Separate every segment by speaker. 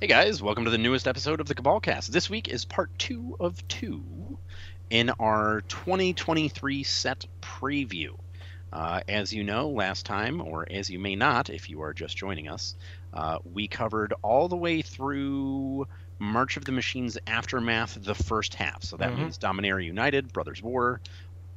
Speaker 1: Hey guys, welcome to the newest episode of the Cabalcast. This week is part two of two in our 2023 set preview. Uh, as you know, last time, or as you may not if you are just joining us, uh, we covered all the way through March of the Machines Aftermath, the first half. So that
Speaker 2: Mhm.
Speaker 1: means Dominaria United, Brothers War,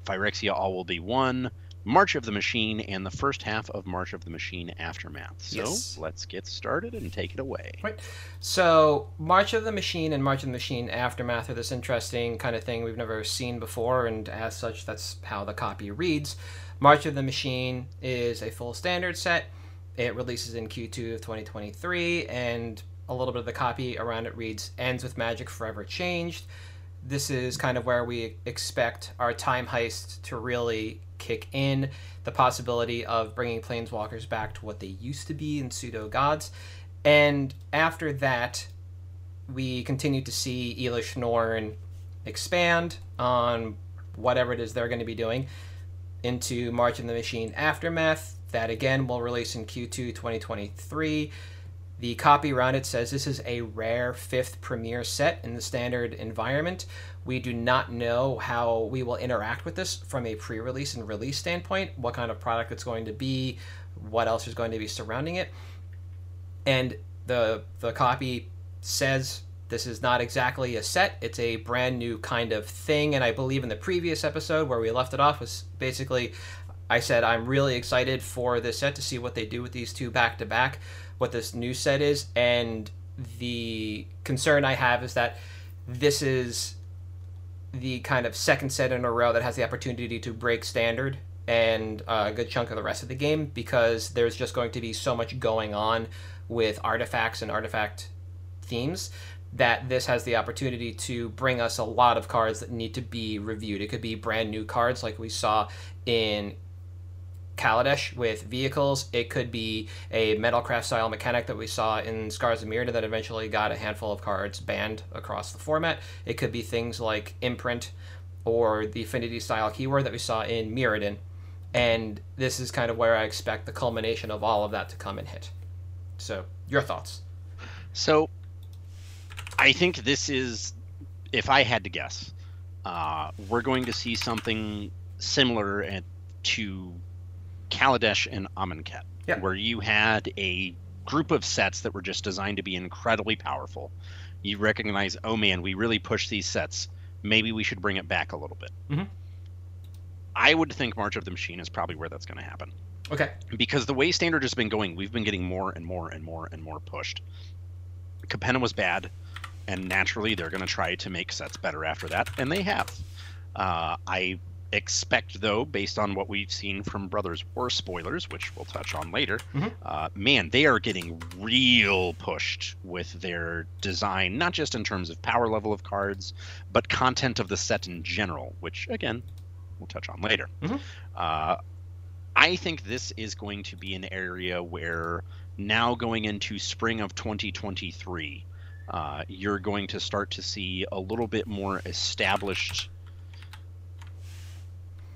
Speaker 1: Phyrexia All Will Be One, March of the Machine, and the first half of March of the Machine Aftermath. So
Speaker 2: Yes.
Speaker 1: let's get started and take it away.
Speaker 2: Right. So, March of the Machine and March of the Machine Aftermath are this interesting kind of thing we've never seen before, and as such, that's how the copy reads. March of the Machine is a full standard set. It releases in Q2 of 2023, and a little bit of the copy around it reads Ends with Magic Forever Changed. This is kind of where we expect our time heist to really kick in. The possibility of bringing planeswalkers back to what they used to be in pseudo gods. And after that, we continue to see Elesh Norn expand on whatever it is they're going to be doing into March of the Machine Aftermath. That again will release in Q2 2023. The copy around it says this is a rare fifth premiere set in the standard environment. We do not know how we will interact with this from a pre release and release standpoint, what kind of product it's going to be, what else is going to be surrounding it. And the, the copy says this is not exactly a set, it's a brand new kind of thing. And I believe in the previous episode where we left it off was basically I said I'm really excited for this set to see what they do with these two back to back, what this new set is, and the concern I have is that this is the kind of second set in a row that has the opportunity to break standard and uh, a good chunk of the rest of the game because there's just going to be so much going on with artifacts and artifact themes that this has the opportunity to bring us a lot of cards that need to be reviewed. It could be brand new cards like we saw in Kaladesh with vehicles. It could be a Metalcraft style mechanic that we saw in Scars of Mirrodin that eventually got a handful of cards banned across the format. It could be things like Imprint or the Affinity style keyword that we saw in Mirrodin. And this is kind of where I expect the culmination of all of that to come and hit. So, your thoughts?
Speaker 1: So, I think this is, if I had to guess, uh, we're going to see something similar at, to Kaladesh and Amonkhet,
Speaker 2: Yeah.
Speaker 1: where you had a group of sets that were just designed to be incredibly powerful. You recognize, oh man, we really push these sets. Maybe we should bring it back a little bit.
Speaker 2: Mhm.
Speaker 1: I would think March of the Machine is probably where that's going to happen
Speaker 2: Okay.
Speaker 1: because the way standard has been going, we've been getting more and more and more and more pushed. Capenna was bad, and naturally they're going to try to make sets better after that, and they have. Uh, I expect, though, based on what we've seen from Brothers War spoilers, which we'll touch on later,
Speaker 2: Mhm.
Speaker 1: uh, man, they are getting real pushed with their design, not just in terms of power level of cards, but content of the set in general, which, again, we'll touch on later.
Speaker 2: Mhm.
Speaker 1: Uh, I think this is going to be an area where now going into spring of 2023, uh, you're going to start to see a little bit more established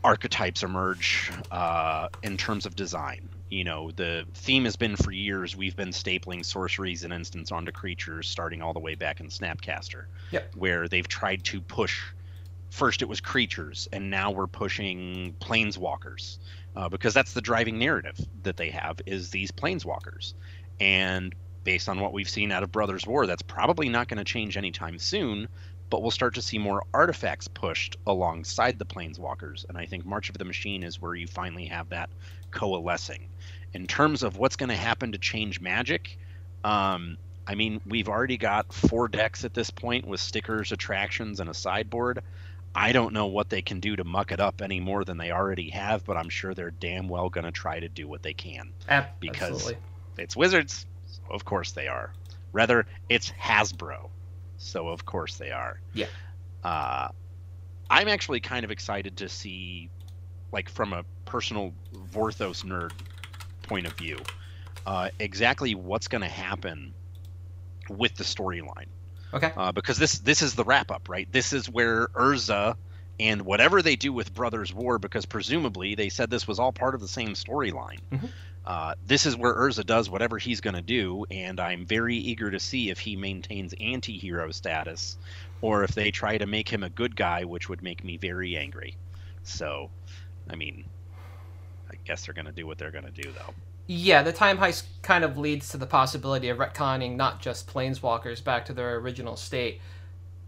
Speaker 1: archetypes emerge uh, in terms of design. You know, the theme has been for years we've been stapling sorceries and instants onto creatures, starting all the way back in Snapcaster,
Speaker 2: Yep.
Speaker 1: where they've tried to push. First, it was creatures, and now we're pushing planeswalkers uh, because that's the driving narrative that they have is these planeswalkers and based on what we've seen out of brothers war that's probably not going to change anytime soon but we'll start to see more artifacts pushed alongside the planeswalkers and i think march of the machine is where you finally have that coalescing in terms of what's going to happen to change magic um, i mean we've already got four decks at this point with stickers attractions and a sideboard I don't know what they can do to muck it up any more than they already have, but I'm sure they're damn well going to try to do what they can.
Speaker 2: Ab-
Speaker 1: Because- It's Wizards, so of course they are. Rather, it's Hasbro. So of course they are.
Speaker 2: Yeah.
Speaker 1: Uh, I'm actually kind of excited to see, like from a personal Vorthos nerd point of view, uh, exactly what's going to happen with the storyline.
Speaker 2: Okay.
Speaker 1: Uh, because this this is the wrap up, right? This is where Urza and whatever they do with Brothers War, because presumably they said this was all part of the same storyline.
Speaker 2: Mhm.
Speaker 1: Uh, this is where Urza does whatever he's going to do, and I'm very eager to see if he maintains anti-hero status, or if they try to make him a good guy, which would make me very angry. So, I mean, I guess they're going to do what they're going to do, though.
Speaker 2: Yeah, the time heist kind of leads to the possibility of retconning not just planeswalkers back to their original state,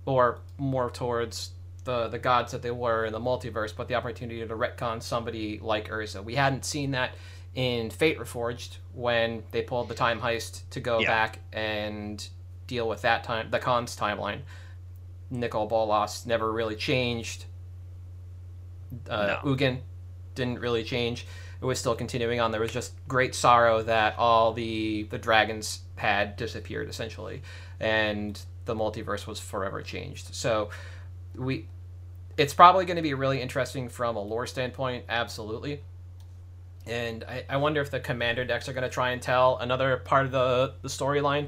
Speaker 2: or more towards the the gods that they were in the multiverse, but the opportunity to retcon somebody like Urza. We hadn't seen that in Fate Reforged when they pulled the time heist to go
Speaker 1: Yeah.
Speaker 2: back and deal with that time the Khan's timeline. Nicol Bolas never really changed. Uh,
Speaker 1: No.
Speaker 2: Ugin didn't really change. It was still continuing on. There was just great sorrow that all the the dragons had disappeared essentially, and the multiverse was forever changed. So we, it's probably going to be really interesting from a lore standpoint. Absolutely. And I, I wonder if the commander decks are going to try and tell another part of the, the storyline,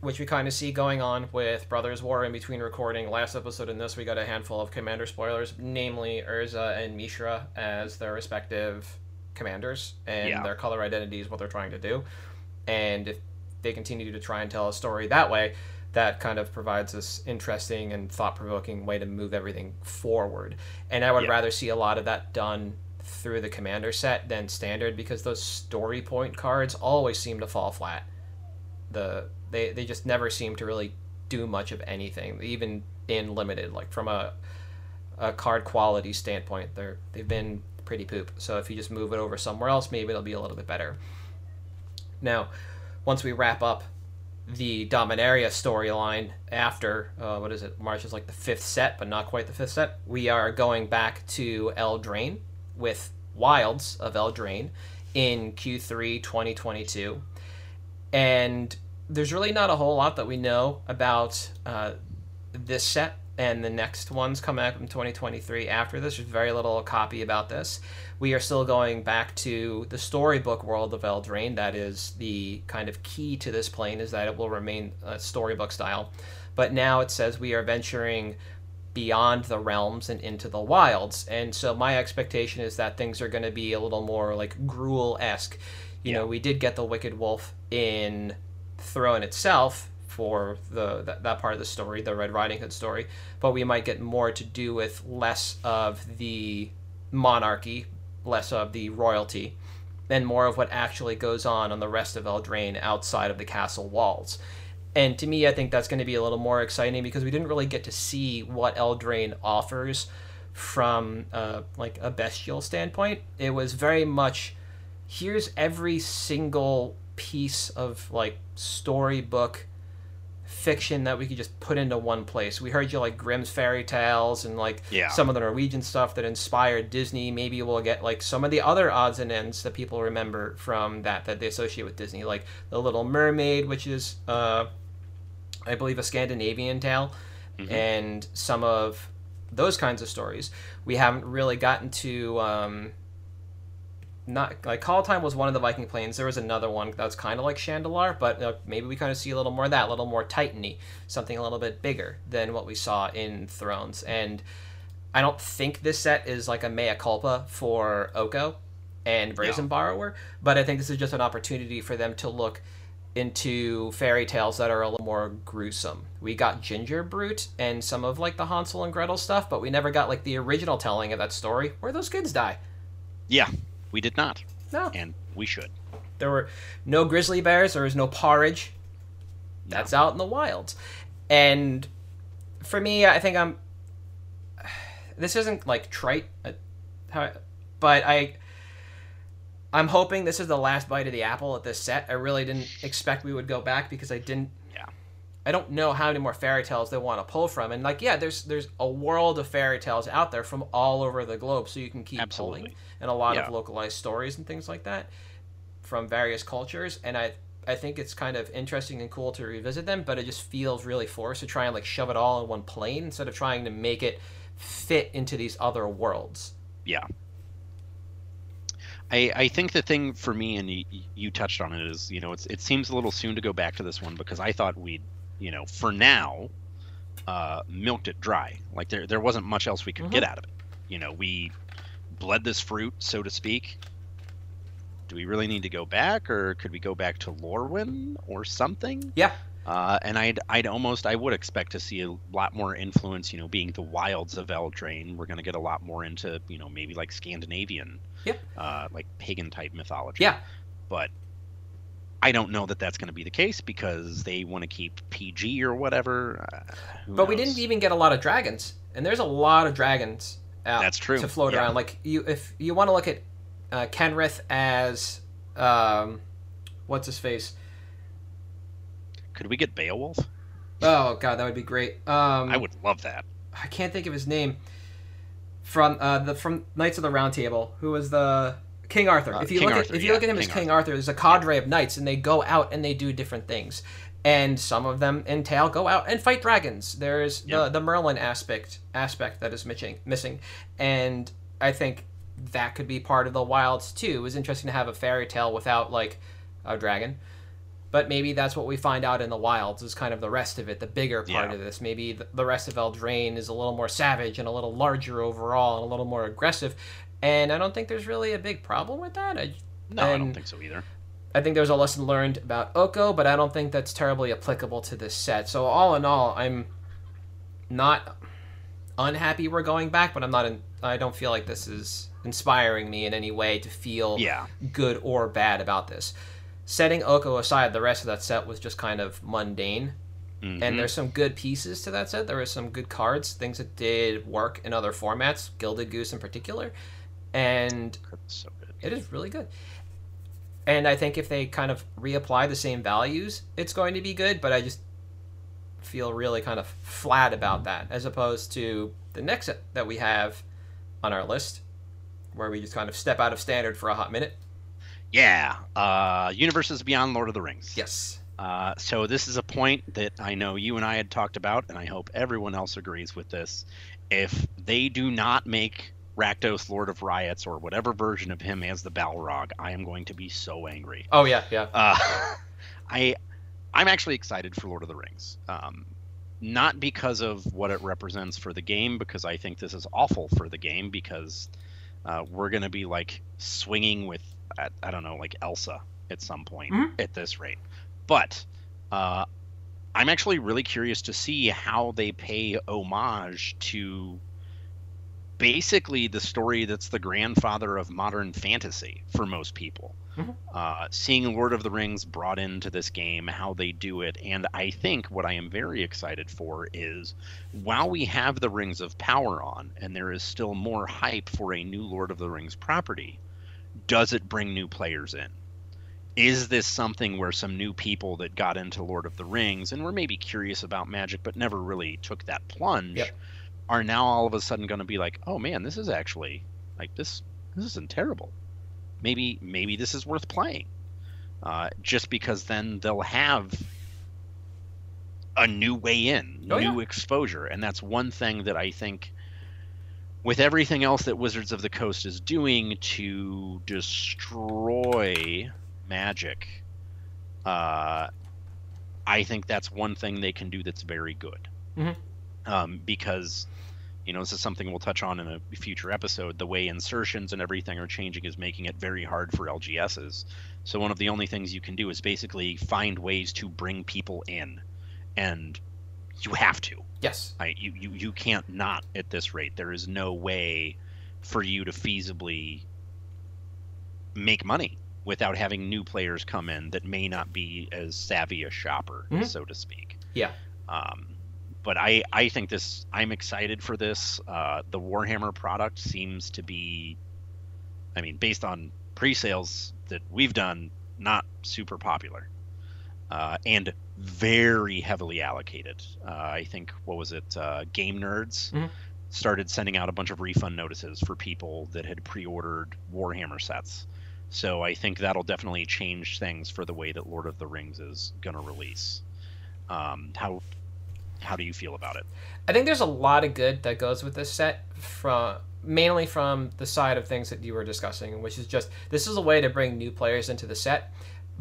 Speaker 2: which we kind of see going on with Brothers War in between recording. Last episode and this, we got a handful of commander spoilers, namely Urza and Mishra as their respective commanders and
Speaker 1: Yeah.
Speaker 2: their color identities, what they're trying to do. And if they continue to try and tell a story that way, that kind of provides this interesting and thought provoking way to move everything forward. And I would
Speaker 1: Yeah.
Speaker 2: rather see a lot of that done through the commander set than standard because those story point cards always seem to fall flat. The they, they just never seem to really do much of anything, even in limited. Like from a a card quality standpoint, they're they've been pretty poop. So if you just move it over somewhere else, maybe it'll be a little bit better. Now, once we wrap up the Dominaria storyline after uh, what is it? March is like the fifth set, but not quite the fifth set. We are going back to Eldraine with Wilds of Eldraine in Q3 2022, and there's really not a whole lot that we know about uh, this set and the next ones coming up in 2023 after this. There's very little copy about this. We are still going back to the storybook world of Eldraine. That is the kind of key to this plane is that it will remain uh, storybook style. But now it says we are venturing beyond the realms and into the wilds. And so my expectation is that things are going to be a little more like gruel esque. You know, we did get the Wicked Wolf in Throne itself for the that, that part of the story, the Red Riding Hood story, but we might get more to do with less of the monarchy, less of the royalty, and more of what actually goes on on the rest of Eldraine outside of the castle walls. And to me, I think that's going to be a little more exciting because we didn't really get to see what Eldraine offers from uh, like a bestial standpoint. It was very much here's every single piece of like storybook fiction that we could just put into one place. We heard you like Grimm's fairy tales and like
Speaker 1: Yeah.
Speaker 2: some of the Norwegian stuff that inspired Disney. Maybe we'll get like some of the other odds and ends that people remember from that that they associate with Disney, like The Little Mermaid, which is uh, I believe a Scandinavian tale, and some of those kinds of stories. We haven't really gotten to. Um, not like Kaldheim was one of the Viking planes. There was another one that's kind of like Shandalar, but uh, maybe we kind of see a little more of that, a little more Titania, something a little bit bigger than what we saw in Thrones. And I don't think this set is like a mea culpa for Oko and Brazen Borrower, but I think this is just an opportunity for them to look into fairy tales that are a little more gruesome. We got Ginger Brute and some of like the Hansel and Gretel stuff, but we never got like the original telling of that story where those kids die.
Speaker 1: Yeah, we did not,
Speaker 2: No.
Speaker 1: and we should.
Speaker 2: There were no grizzly bears. There was no porridge. That's out in the wilds. And for me, I think I'm. This isn't like trite, uh, but I. I'm hoping this is the last bite of the apple at this set. I really didn't expect we would go back because I didn't. I don't know how many more fairy tales they want to pull from, and like, yeah, there's there's a world of fairy tales out there from all over the globe, so you can keep
Speaker 1: Absolutely.
Speaker 2: pulling, and a lot
Speaker 1: Yeah.
Speaker 2: of localized stories and things like that from various cultures and I I think it's kind of interesting and cool to revisit them, but it just feels really forced to try and like shove it all in one plane instead of trying to make it fit into these other worlds.
Speaker 1: Yeah. I, I think the thing for me, and you, you touched on it, is you know it's it seems a little soon to go back to this one because I thought we'd you know for now uh, milked it dry. Like there there wasn't much else we could get out of it. You know we bled this fruit, so to speak. Do we really need to go back, or could we go back to Lorwyn or something?
Speaker 2: Yeah.
Speaker 1: Uh, and I'd I'd almost I would expect to see a lot more influence, you know, being the wilds of Eldraine. We're going to get a lot more into, you know, maybe like Scandinavian,
Speaker 2: Yep.
Speaker 1: uh, like pagan type mythology.
Speaker 2: Yeah.
Speaker 1: But I don't know that that's going to be the case because they want to keep PG or whatever. Uh,
Speaker 2: But we didn't even get a lot of dragons, and there's a lot of dragons out
Speaker 1: That's true,
Speaker 2: to float
Speaker 1: yeah.
Speaker 2: around. Like you, if you want to look at uh, Kenrith as um, what's his face?
Speaker 1: Could we get Beowulf?
Speaker 2: Oh god, that would be great. Um,
Speaker 1: I would love that.
Speaker 2: I can't think of his name from uh, the from Knights of the Round Table. Who was the King Arthur?
Speaker 1: Uh,
Speaker 2: if you
Speaker 1: King
Speaker 2: look
Speaker 1: Arthur,
Speaker 2: at if you
Speaker 1: yeah,
Speaker 2: look at him as
Speaker 1: King
Speaker 2: King Arthur, there's a cadre of knights, and they go out and they do different things. And some of them entail go out and fight dragons. There's the,
Speaker 1: Yeah.
Speaker 2: the Merlin aspect aspect that is missing missing, and I think that could be part of the wilds too. It was interesting to have a fairy tale without like a dragon. But maybe that's what we find out in the wilds is kind of the rest of it, the bigger part
Speaker 1: Yeah.
Speaker 2: of this. Maybe the, the rest of Eldraine is a little more savage and a little larger overall and a little more aggressive. And I don't think there's really a big problem with that. I,
Speaker 1: No, I don't think so either.
Speaker 2: I think there's a lesson learned about Oko, but I don't think that's terribly applicable to this set. So all in all, I'm not unhappy we're going back, but I'm not. In, I don't feel like this is inspiring me in any way to feel
Speaker 1: Yeah.
Speaker 2: good or bad about this. Setting Oko aside, the rest of that set was just kind of mundane.
Speaker 1: Mhm.
Speaker 2: And there's some good pieces to that set. There were some good cards, things that did work in other formats, Gilded Goose in particular. And
Speaker 1: so good.
Speaker 2: it is really good. And I think if they kind of reapply the same values, it's going to be good, but I just feel really kind of flat about that as opposed to the next that we have on our list where we just kind of step out of standard for a hot minute.
Speaker 1: Yeah. Uh, Universes Beyond Lord of the Rings.
Speaker 2: Yes.
Speaker 1: Uh, so this is a point that I know you and I had talked about, and I hope everyone else agrees with this. If they do not make Rakdos Lord of Riots or whatever version of him as the Balrog, I am going to be so angry.
Speaker 2: Oh yeah, yeah.
Speaker 1: Uh, I I'm actually excited for Lord of the Rings. Um, not because of what it represents for the game, because I think this is awful for the game, because uh, we're going to be like swinging with I, I don't know like Elsa at some point
Speaker 2: Mhm.
Speaker 1: at this rate. But uh, I'm actually really curious to see how they pay homage to basically the story that's the grandfather of modern fantasy for most people.
Speaker 2: Mhm.
Speaker 1: Uh, seeing Lord of the Rings brought into this game, how they do it, and I think what I am very excited for is while we have the Rings of Power on, and there is still more hype for a new Lord of the Rings property, does it bring new players in? Is this something where some new people that got into Lord of the Rings and were maybe curious about magic but never really took that plunge
Speaker 2: Yep.
Speaker 1: Are now all of a sudden going to be like, "Oh man, this is actually like this this isn't terrible. Maybe maybe this is worth playing." Uh, just because then they'll have a new way in,
Speaker 2: Oh,
Speaker 1: new
Speaker 2: yeah.
Speaker 1: exposure, and that's one thing that I think with everything else that Wizards of the Coast is doing to destroy magic, uh, I think that's one thing they can do that's very good.
Speaker 2: Mhm.
Speaker 1: Um, because, you know, this is something we'll touch on in a future episode. The way insertions and everything are changing is making it very hard for LGSs. So one of the only things you can do is basically find ways to bring people in, and you have to.
Speaker 2: Yes.
Speaker 1: I, you, you you can't not at this rate. There is no way for you to feasibly make money without having new players come in that may not be as savvy a shopper,
Speaker 2: Mhm.
Speaker 1: so to speak.
Speaker 2: Yeah.
Speaker 1: Um, but I I think this. I'm excited for this. Uh, the Warhammer product seems to be, I mean, based on pre-sales that we've done, not super popular. Uh, and very heavily allocated. Uh, I think what was it? Uh, GameNerdz
Speaker 2: Mhm.
Speaker 1: started sending out a bunch of refund notices for people that had pre-ordered Warhammer sets. So I think that'll definitely change things for the way that Lord of the Rings is going to release. Um, how how do you feel about it?
Speaker 2: I think there's a lot of good that goes with this set from mainly from the side of things that you were discussing, which is just this is a way to bring new players into the set.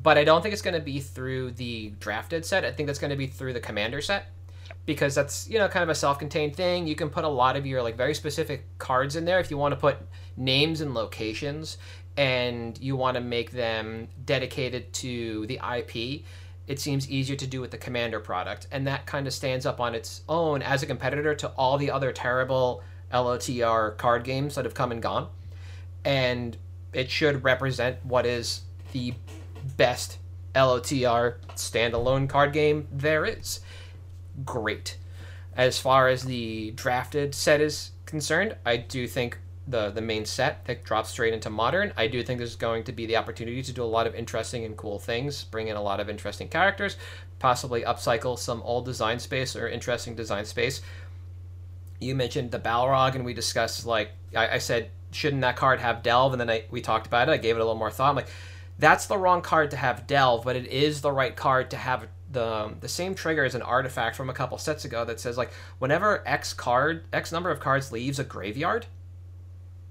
Speaker 2: But I don't think it's going to be through the drafted set. I think that's going to be through the commander set because that's you know kind of a self-contained thing. You can put a lot of your like very specific cards in there if you want to put names and locations and you want to make them dedicated to the IP it seems easier to do with the commander product and that kind of stands up on its own as a competitor to all the other terrible lotr card games that have come and gone. And it should represent what is the best lotr standalone card game there is. Great. As far as the drafted set is concerned i do think the the main set that drops straight into modern. I do think there's going to be the opportunity to do a lot of interesting and cool things, bring in a lot of interesting characters, possibly upcycle some old design space or interesting design space. You mentioned the Balrog, and we discussed like I, I said, shouldn't that card have Delve? And then I, we talked about it. I gave it a little more thought. I'm like, that's the wrong card to have Delve, but it is the right card to have the the same trigger as an artifact from a couple sets ago that says like whenever X card X number of cards leaves a graveyard,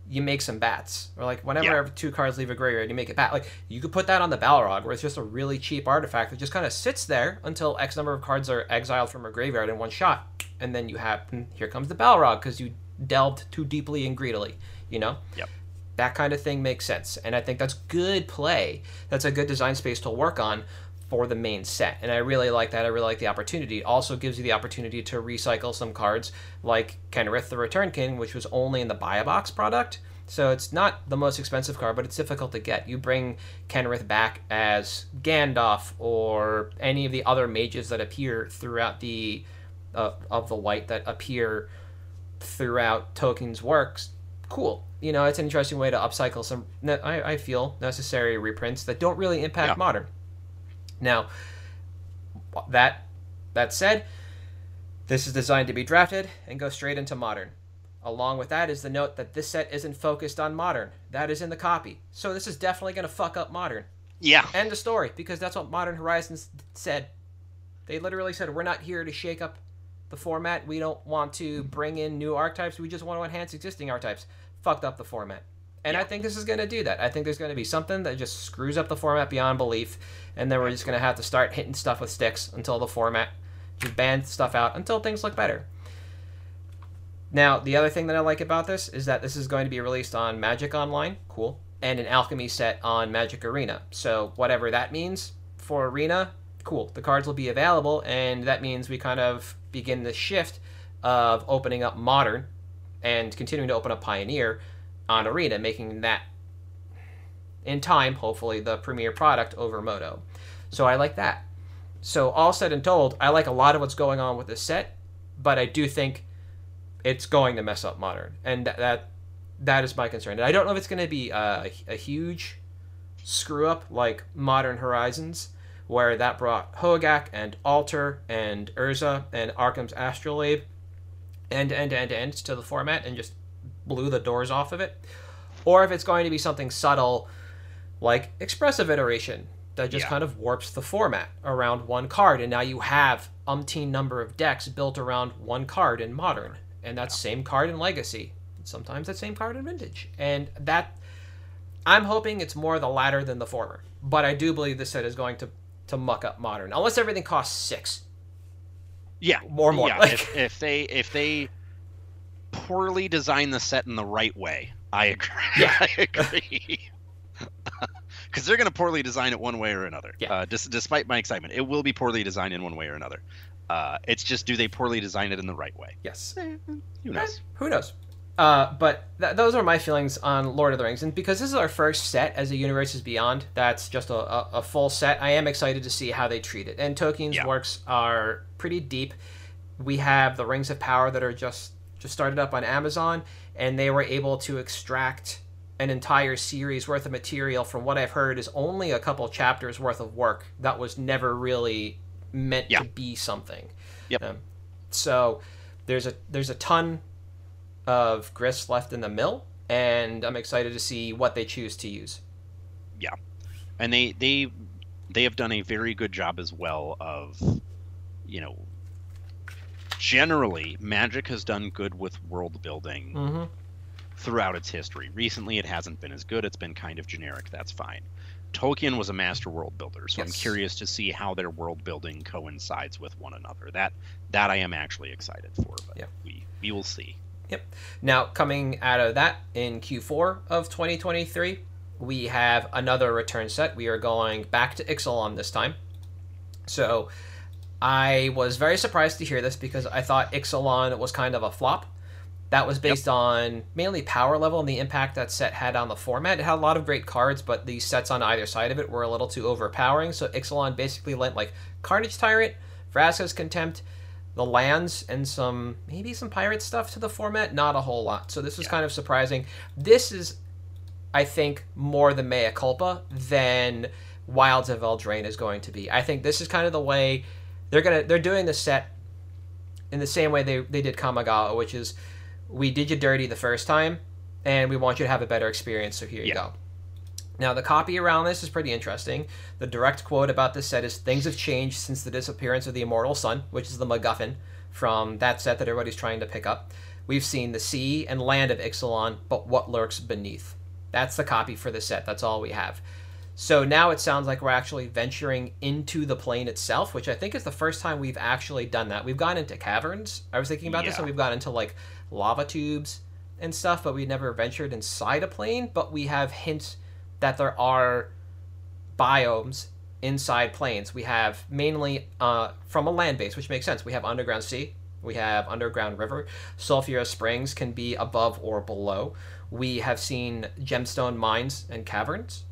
Speaker 2: you make some bats. Or like whenever yeah. two cards leave a graveyard, you make it bat. Like you could put that on the Balrog, where it's just a really cheap artifact that just kind of sits there until X number of cards are exiled from a graveyard in one shot, and then you have hmm, here comes the Balrog because you delved too deeply and greedily. You know.
Speaker 1: Yep.
Speaker 2: That kind of thing makes sense, and I think that's good play. That's a good design space to work on for the main set. And I really like that. I really like the opportunity. It also gives you the opportunity to recycle some cards like Kenrith the Return King, which was only in the buy a box product. So it's not the most expensive card, but it's difficult to get. You bring Kenrith back as Gandalf or any of the other mages that appear throughout the uh, of the white that appear throughout Tolkien's works. Cool. You know, it's an interesting way to upcycle some. I, I feel necessary reprints that don't really impact yeah. modern. Now, that that said, this is designed to be drafted and go straight into modern. Along with that is the note that this set isn't focused on modern. That is in the copy. So this is definitely going to fuck up modern.
Speaker 1: Yeah.
Speaker 2: End the story because that's what Modern Horizons said. They literally said, "We're not here to shake up the format. We don't want to bring in new archetypes. We just want to enhance existing archetypes." Fucked up the format. And yeah. I think this is going to do that. I think there's going to be something that just screws up the format beyond belief, and then we're just going to have to start hitting stuff with sticks until the format just ban stuff out until things look better. Now, the other thing that I like about this is that this is going to be released on Magic Online, cool, and an Alchemy set on Magic Arena. So, whatever that means for Arena, cool. The cards will be available, and that means we kind of begin the shift of opening up Modern and continuing to open up Pioneer on Arena, making that in time, hopefully, the premier product over MODO. So I like that. So all said and told, I like a lot of what's going on with this set, but I do think it's going to mess up modern, and that that, that is my concern. And I don't know if it's going to be a, a huge screw up like Modern Horizons, where that brought Hogaak and Altar and Urza and Arcum's Astrolabe end end end end to the format and just blew the doors off of it, or if it's going to be something subtle like expressive iteration that just yeah. kind of warps the format around one card, and now you have umpteen number of decks built around one card in modern, and that yeah. same card in legacy, and sometimes that same card in vintage, and that I'm hoping it's more the latter than the former, but I do believe this set is going to to muck up modern, unless everything costs six.
Speaker 1: Yeah,
Speaker 2: more more.
Speaker 1: Yeah, if, if they if they poorly design the set in the right way. I agree. Yeah. I agree. Because they're going to poorly design it one way or another. Yeah. Uh, dis- despite my excitement, it will be poorly designed in one way or another. Uh, it's just do they poorly design it in the right way?
Speaker 2: Yes.
Speaker 1: Eh, who knows? Eh,
Speaker 2: who knows? Uh, but th- those are my feelings on Lord of the Rings, and because this is our first set as a universe is Beyond, that's just a, a, a full set. I am excited to see how they treat it. And Tolkien's yeah. works are pretty deep. We have the Rings of Power that are just just started up on Amazon, and they were able to extract an entire series worth of material from what I've heard is only a couple chapters worth of work that was never really meant yeah. to be something.
Speaker 1: Yep. Um,
Speaker 2: so there's a there's a ton of grist left in the mill, and I'm excited to see what they choose to use.
Speaker 1: Yeah, and they they they have done a very good job as well of, you know, generally Magic has done good with world building
Speaker 2: Mm-hmm.
Speaker 1: throughout its history. Recently, it hasn't been as good. It's been kind of generic. That's fine. Tolkien was a master world builder, so I'm curious to see how their world building coincides with one another. That that I am actually excited for, but
Speaker 2: Yeah.
Speaker 1: we we will see. Yep.
Speaker 2: Now, coming out of that in Q4 of 2023, we have another return set. We are going back to Ixalan this time. So, I was very surprised to hear this because I thought Ixalan was kind of a flop. That was based on mainly power level and the impact that set had on the format. It had a lot of great cards, but the sets on either side of it were a little too overpowering. So Ixalan basically lent like Carnage Tyrant, Vraska's Contempt, the lands, and some maybe some pirate stuff to the format. Not a whole lot. So this was
Speaker 1: Yeah.
Speaker 2: kind of surprising. This is, I think, more the mea culpa than Wilds of Eldraine is going to be. I think this is kind of the way they're gonna they're doing the set in the same way they, they did Kamigawa, which is we did you dirty the first time and we want you to have a better experience, so here you
Speaker 1: Yeah.
Speaker 2: go. Now the copy around this is pretty interesting. The direct quote about this set is things have changed since the disappearance of the Immortal Sun, which is the MacGuffin from that set that everybody's trying to pick up. We've seen the sea and land of Ixalan, but what lurks beneath. That's the copy for the set. That's all we have. So now it sounds like we're actually venturing into the plane itself, which I think is the first time we've actually done that. We've gone into caverns. I was thinking about this, and we've gone into like lava tubes and stuff, but we never ventured inside a plane. But we have hints that there are biomes inside planes. We have mainly uh, from a land base, which makes sense. We have underground sea, we have underground river. Sulphurous springs can be above or below. We have seen gemstone mines and caverns.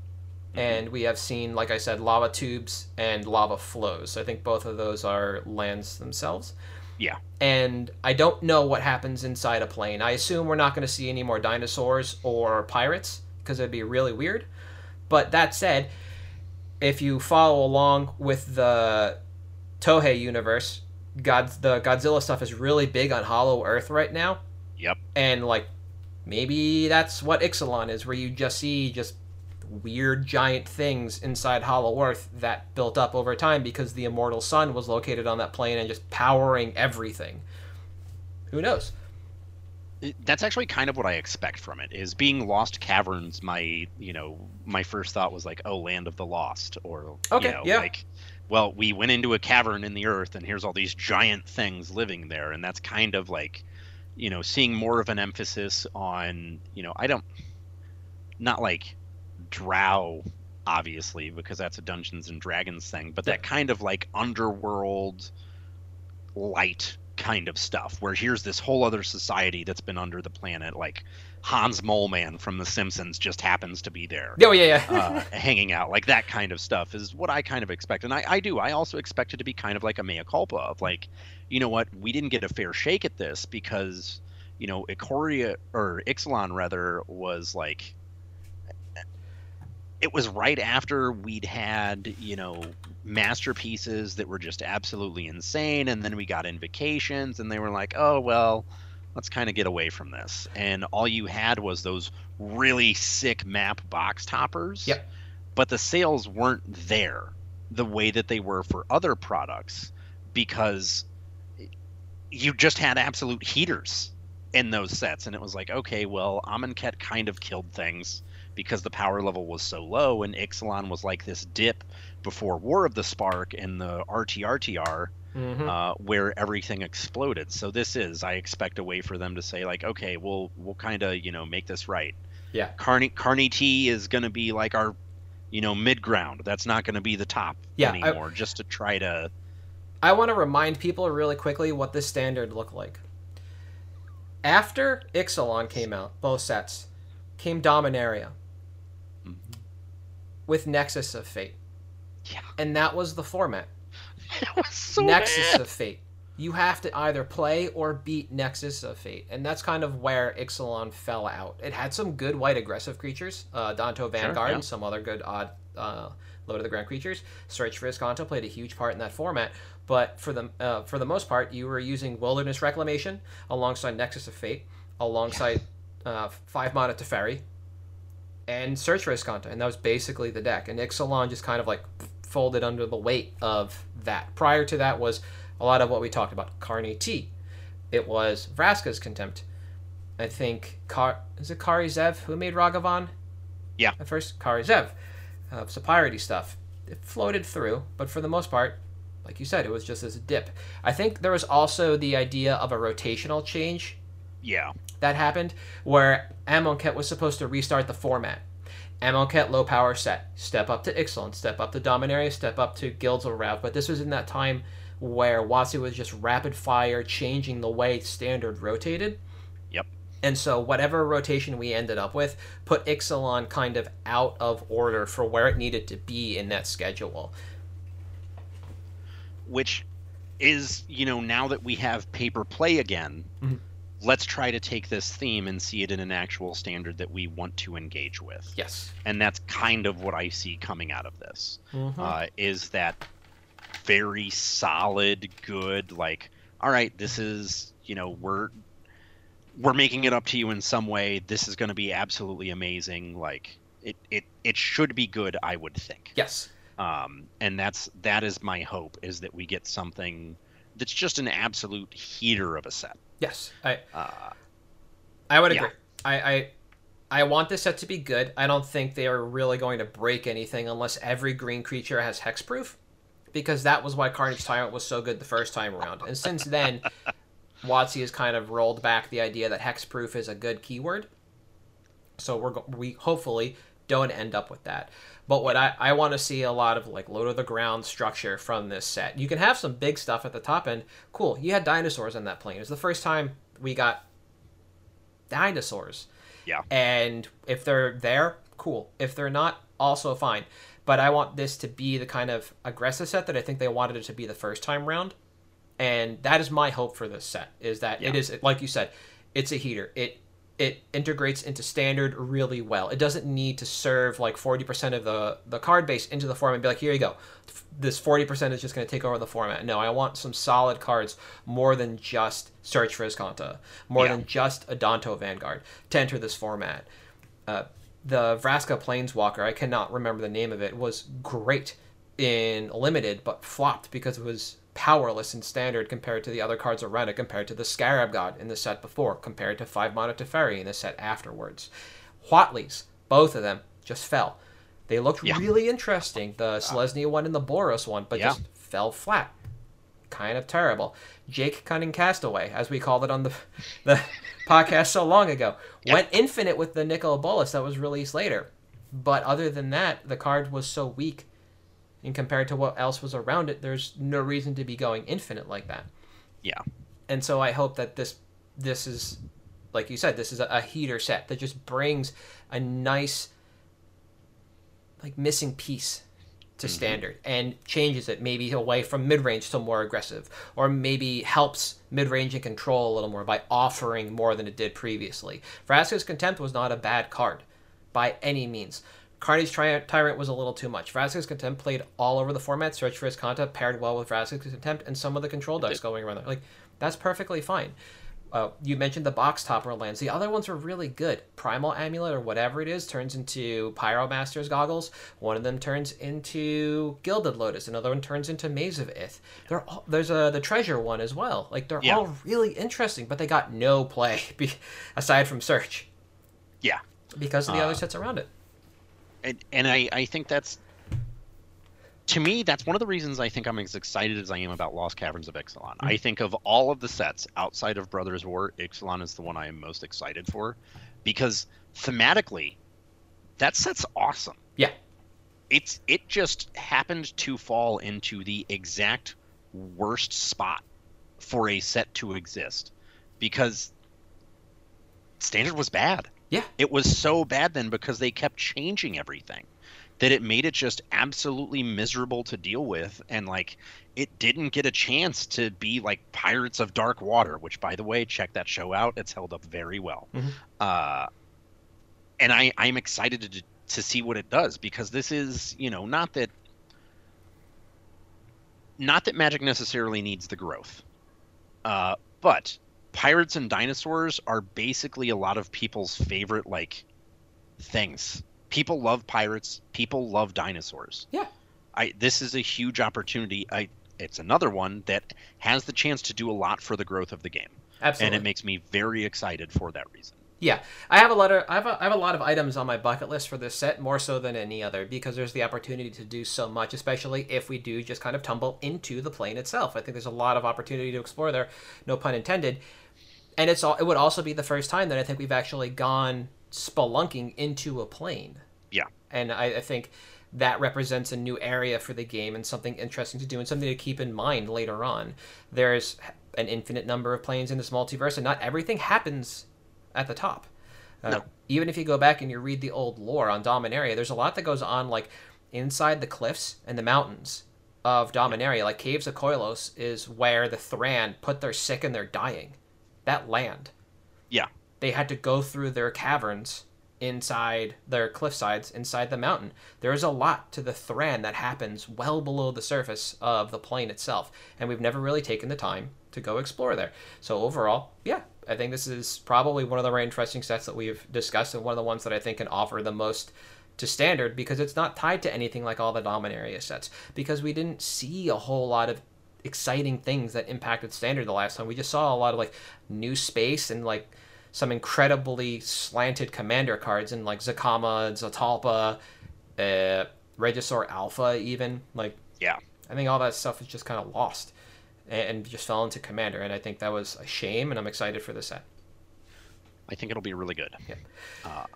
Speaker 2: Mm-hmm. And we have seen, like I said, lava tubes and lava flows. So I think both of those are lands themselves.
Speaker 1: Yeah.
Speaker 2: And I don't know what happens inside a plane. I assume we're not going to see any more dinosaurs or pirates because it'd be really weird. But that said, if you follow along with the Toho universe, God, the Godzilla stuff is really big on Hollow Earth right now,
Speaker 1: Yep.
Speaker 2: and like maybe that's what Ixalan is, where you just see just weird giant things inside Hollow Earth that built up over time because the immortal sun was located on that plane and just powering everything. Who knows?
Speaker 1: That's actually kind of what I expect from it. Is being Lost Caverns. My you know my first thought was like, oh, Land of the Lost, or
Speaker 2: Okay,
Speaker 1: you know,
Speaker 2: yeah.
Speaker 1: like, well, we went into a cavern in the earth, and here's all these giant things living there, and that's kind of like, you know, seeing more of an emphasis on, you know, I don't, not like Drow, obviously, because that's a Dungeons and Dragons thing, but that kind of like underworld light kind of stuff where here's this whole other society that's been under the planet like hans moleman from the simpsons just happens to be there
Speaker 2: Oh yeah, yeah.
Speaker 1: uh, hanging out like that kind of stuff is what i kind of expect and I, I do i also expect it to be kind of like a mea culpa of like you know what we didn't get a fair shake at this because you know ikoria or ixalan rather was like it was right after we'd had you know masterpieces that were just absolutely insane and then we got invocations and they were like oh well let's kind of get away from this. And all you had was those really sick map box toppers.
Speaker 2: Yep.
Speaker 1: but the sales weren't there the way that they were for other products because you just had absolute heaters in those sets and it was like okay well amonkhet kind of killed things because the power level was so low and ixalan was like this dip before war of the spark and the rtrtr
Speaker 2: Mhm.
Speaker 1: uh, where everything exploded so this is i expect a way for them to say like okay we'll we'll kind of you know make this right
Speaker 2: Yeah.
Speaker 1: carney carney t is going to be like our you know mid ground that's not going to be the top
Speaker 2: Yeah, I-
Speaker 1: anymore just to try to
Speaker 2: I want to remind people really quickly what this standard looked like. After Ixalan came out, both sets, came Dominaria. With Nexus of Fate.
Speaker 1: Yeah.
Speaker 2: And that was the format.
Speaker 1: it was so
Speaker 2: Nexus
Speaker 1: bad.
Speaker 2: of Fate. You have to either play or beat Nexus of Fate, and that's kind of where Ixalan fell out. It had some good white aggressive creatures, uh, Danto Vanguard,
Speaker 1: yeah.
Speaker 2: and some other good odd uh, low to the ground creatures. Search for Azcanta played a huge part in that format, but for the uh, for the most part, you were using Wilderness Reclamation alongside Nexus of Fate, alongside uh, five mana Teferi, and Search for Azcanta, and that was basically the deck. And Ixalan just kind of like folded under the weight of that. Prior to that was a lot of what we talked about. Karn T. It was Vraska's Contempt. I think Kar is it Kari Zev who made Ragavan?
Speaker 1: Yeah.
Speaker 2: At first, Kari Zev of Sapirity stuff. It floated through, but for the most part, like you said, it was just as a dip. I think there was also the idea of a rotational change
Speaker 1: Yeah.
Speaker 2: That happened where Amonkhet was supposed to restart the format. Amonkhet low power set, step up to Ixalan, step up to Dominaria, step up to Guilds of Rav. But this was in that time where WotC was just rapid fire changing the way standard rotated.
Speaker 1: Yep.
Speaker 2: And so whatever rotation we ended up with put Ixalan kind of out of order for where it needed to be in that schedule.
Speaker 1: Which is, you know, now that we have paper play again,
Speaker 2: Mhm.
Speaker 1: Let's try to take this theme and see it in an actual standard that we want to engage with.
Speaker 2: Yes.
Speaker 1: And that's kind of what I see coming out of this.
Speaker 2: Mhm.
Speaker 1: uh, is that very solid, good. Like, all right, this is you know we're we're making it up to you in some way. This is going to be absolutely amazing. Like it it it should be good, I would think.
Speaker 2: yes.
Speaker 1: Um, and that's that is my hope is that we get something that's just an absolute heater of a set.
Speaker 2: Yes. I
Speaker 1: Uh,
Speaker 2: I would
Speaker 1: Yeah.
Speaker 2: agree. I, I I want this set to be good. I don't think they are really going to break anything unless every green creature has hexproof, because that was why Carnage Tyrant was so good the first time around. And since then, WotC has kind of rolled back the idea that hexproof is a good keyword. So we're we hopefully don't end up with that. But what I, I want to see a lot of like low to the ground structure from this set. You can have some big stuff at the top end. Cool. You had dinosaurs on that plane. It was the first time we got dinosaurs.
Speaker 1: Yeah.
Speaker 2: And if they're there, cool. If they're not, also fine. But I want this to be the kind of aggressive set that I think they wanted it to be the first time round. And that is my hope for this set is that it
Speaker 1: Yeah.
Speaker 2: is like you said, it's a heater. It it integrates into standard really well. It doesn't need to serve like 40% of the the card base into the format and be like, here you go. This 40% is just going to take over the format. No, I want some solid cards more than just Search for Azcanta, more
Speaker 1: Yeah.
Speaker 2: than just Adanto Vanguard to enter this format. Uh, the Vraska Planeswalker, I cannot remember the name of it, was great in limited, but flopped because it was powerless in standard compared to the other cards around it, compared to the Scarab God in the set before, compared to Five Mana Teferi in the set afterwards. Huatlis, both of them, just fell. They looked
Speaker 1: Yeah.
Speaker 2: really interesting, the uh, Selesnya one and the Boros one, but
Speaker 1: Yeah.
Speaker 2: just fell flat. Kind of terrible. Jake Cunning Castaway, as we called it on the the podcast so long ago,
Speaker 1: Yep.
Speaker 2: went infinite with the Nicol Bolas that was released later. But other than that, the card was so weak, and compared to what else was around it, there's no reason to be going infinite like that.
Speaker 1: yeah.
Speaker 2: And so I hope that this this is, like you said, this is a, a heater set that just brings a nice, like missing piece to mm-hmm. standard and changes it maybe away from mid range to more aggressive, or maybe helps mid range and control a little more by offering more than it did previously. Vraska's Contempt was not a bad card by any means. Carnage Tri- Tyrant was a little too much. Vraska's Contempt played all over the format. Search for Azcanta paired well with Vraska's Contempt and some of the control decks going around there. Like, that's perfectly fine. Uh, you mentioned the box topper lands. The other ones were really good. Primal Amulet or whatever it is turns into Pyromaster's goggles. One of them turns into Gilded Lotus. Another one turns into Maze of Ith. They're all, there's a the treasure one as well. Like they're
Speaker 1: Yeah.
Speaker 2: all really interesting, but they got no play be, aside from search
Speaker 1: Yeah.
Speaker 2: because of the
Speaker 1: Uh,
Speaker 2: other sets around it.
Speaker 1: And, and I, I think that's to me that's one of the reasons I think I'm as excited as I am about Lost Caverns of Ixalan. I mm-hmm. think of all of the sets outside of Brothers War, Ixalan is the one I am most excited for because thematically that set's awesome.
Speaker 2: Yeah.
Speaker 1: It's it just happened to fall into the exact worst spot for a set to exist because standard was bad.
Speaker 2: Yeah.
Speaker 1: It was so bad then because they kept changing everything that it made it just absolutely miserable to deal with and like it didn't get a chance to be like Pirates of Dark Water, which by the way, check that show out. It's held up very well.
Speaker 2: Mhm.
Speaker 1: Uh and I I'm excited to to see what it does because this is, you know, not that not that magic necessarily needs the growth. Uh but pirates and dinosaurs are basically a lot of people's favorite like things people love pirates. People love dinosaurs.
Speaker 2: Yeah.
Speaker 1: I this is a huge opportunity. I it's another one that has the chance to do a lot for the growth of the game,
Speaker 2: Absolutely.
Speaker 1: and it makes me very excited for that reason.
Speaker 2: Yeah, I have a lot of I have a, I have a lot of items on my bucket list for this set, more so than any other, because there's the opportunity to do so much, especially if we do just kind of tumble into the plane itself. I think there's a lot of opportunity to explore there, no pun intended. And it's all it would also be the first time that I think we've actually gone spelunking into a plane.
Speaker 1: Yeah.
Speaker 2: And I, I think that represents a new area for the game and something interesting to do and something to keep in mind later on. There's an infinite number of planes in this multiverse, and not everything happens at the top. Uh,
Speaker 1: No.
Speaker 2: Even if you go back and you read the old lore on Dominaria, there's a lot that goes on like inside the cliffs and the mountains of Dominaria. Like Caves of Koilos is where the Thran put their sick and their dying. That land.
Speaker 1: Yeah.
Speaker 2: They had to go through their caverns inside their cliff sides inside the mountain. There is a lot to the Thran that happens well below the surface of the plane itself, and we've never really taken the time to go explore there. So overall, yeah, I think this is probably one of the more interesting sets that we've discussed, and one of the ones that I think can offer the most to standard because it's not tied to anything like all the Dominaria sets. Because we didn't see a whole lot of exciting things that impacted standard the last time. We just saw a lot of like new space and like some incredibly slanted commander cards in like Zacama, Zetalpa, uh, Regisaur Alpha, even like
Speaker 1: Yeah.
Speaker 2: I think all that stuff is just kind of lost and, and just fell into commander, and I think that was a shame. And I'm excited for the set.
Speaker 1: I think it'll be really good.
Speaker 2: Yeah.
Speaker 1: Uh,
Speaker 2: All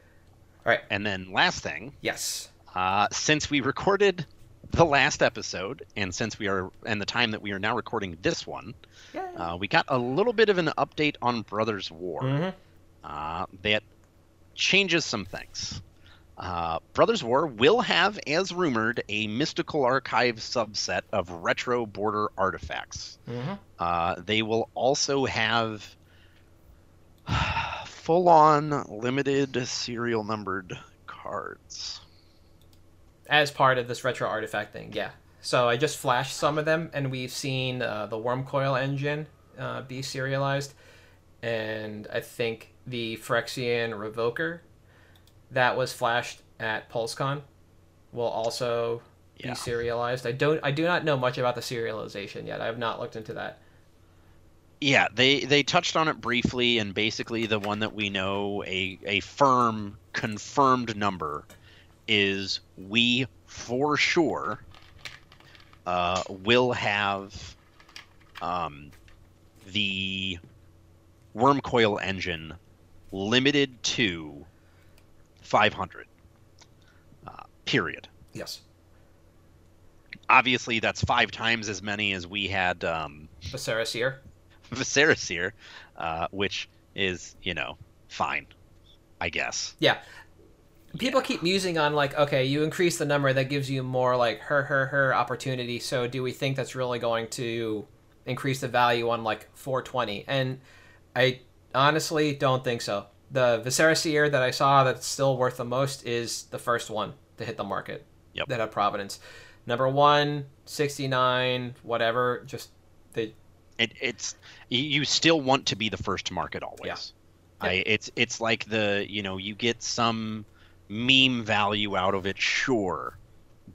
Speaker 2: right.
Speaker 1: And then last thing,
Speaker 2: Yes.
Speaker 1: uh, since we recorded the last episode, and since we are, and the time that we are now recording this one, uh, we got a little bit of an update on Brothers War
Speaker 2: hmm
Speaker 1: uh, that changes some things. Uh, Brothers War will have, as rumored, a mystical archive subset of retro border artifacts.
Speaker 2: hmm
Speaker 1: Uh, they will also have full on limited serial numbered cards.
Speaker 2: As part of this retro artifact thing, yeah. So I just flashed some of them, and we've seen uh, the Wurmcoil Engine uh, be serialized, and I think the Phyrexian Revoker that was flashed at PulseCon will also
Speaker 1: Yeah.
Speaker 2: be serialized. I don't, I do not know much about the serialization yet. I have not looked into that.
Speaker 1: Yeah, they they touched on it briefly, and basically the one that we know a a firm confirmed number is we for sure uh, will have um, the Wurmcoil Engine limited to 500. Uh, period.
Speaker 2: Yes.
Speaker 1: Obviously, that's five times as many as we had. Um,
Speaker 2: Viserys here.
Speaker 1: Viserys here, uh, which is, you know, fine, I guess.
Speaker 2: Yeah. People keep musing on like, okay, you increase the number, that gives you more like her, her, her opportunity. So do we think that's really going to increase the value on like 420? And I honestly don't think so. The Viserys Seer that I saw that's still worth the most is the first one to hit the market.
Speaker 1: Yep.
Speaker 2: That had Providence. Number one, 69, whatever. Just they
Speaker 1: It, it's you- you still want to be the first to market always.
Speaker 2: Yeah.
Speaker 1: I, it's it's like the you know you get some meme value out of it, sure,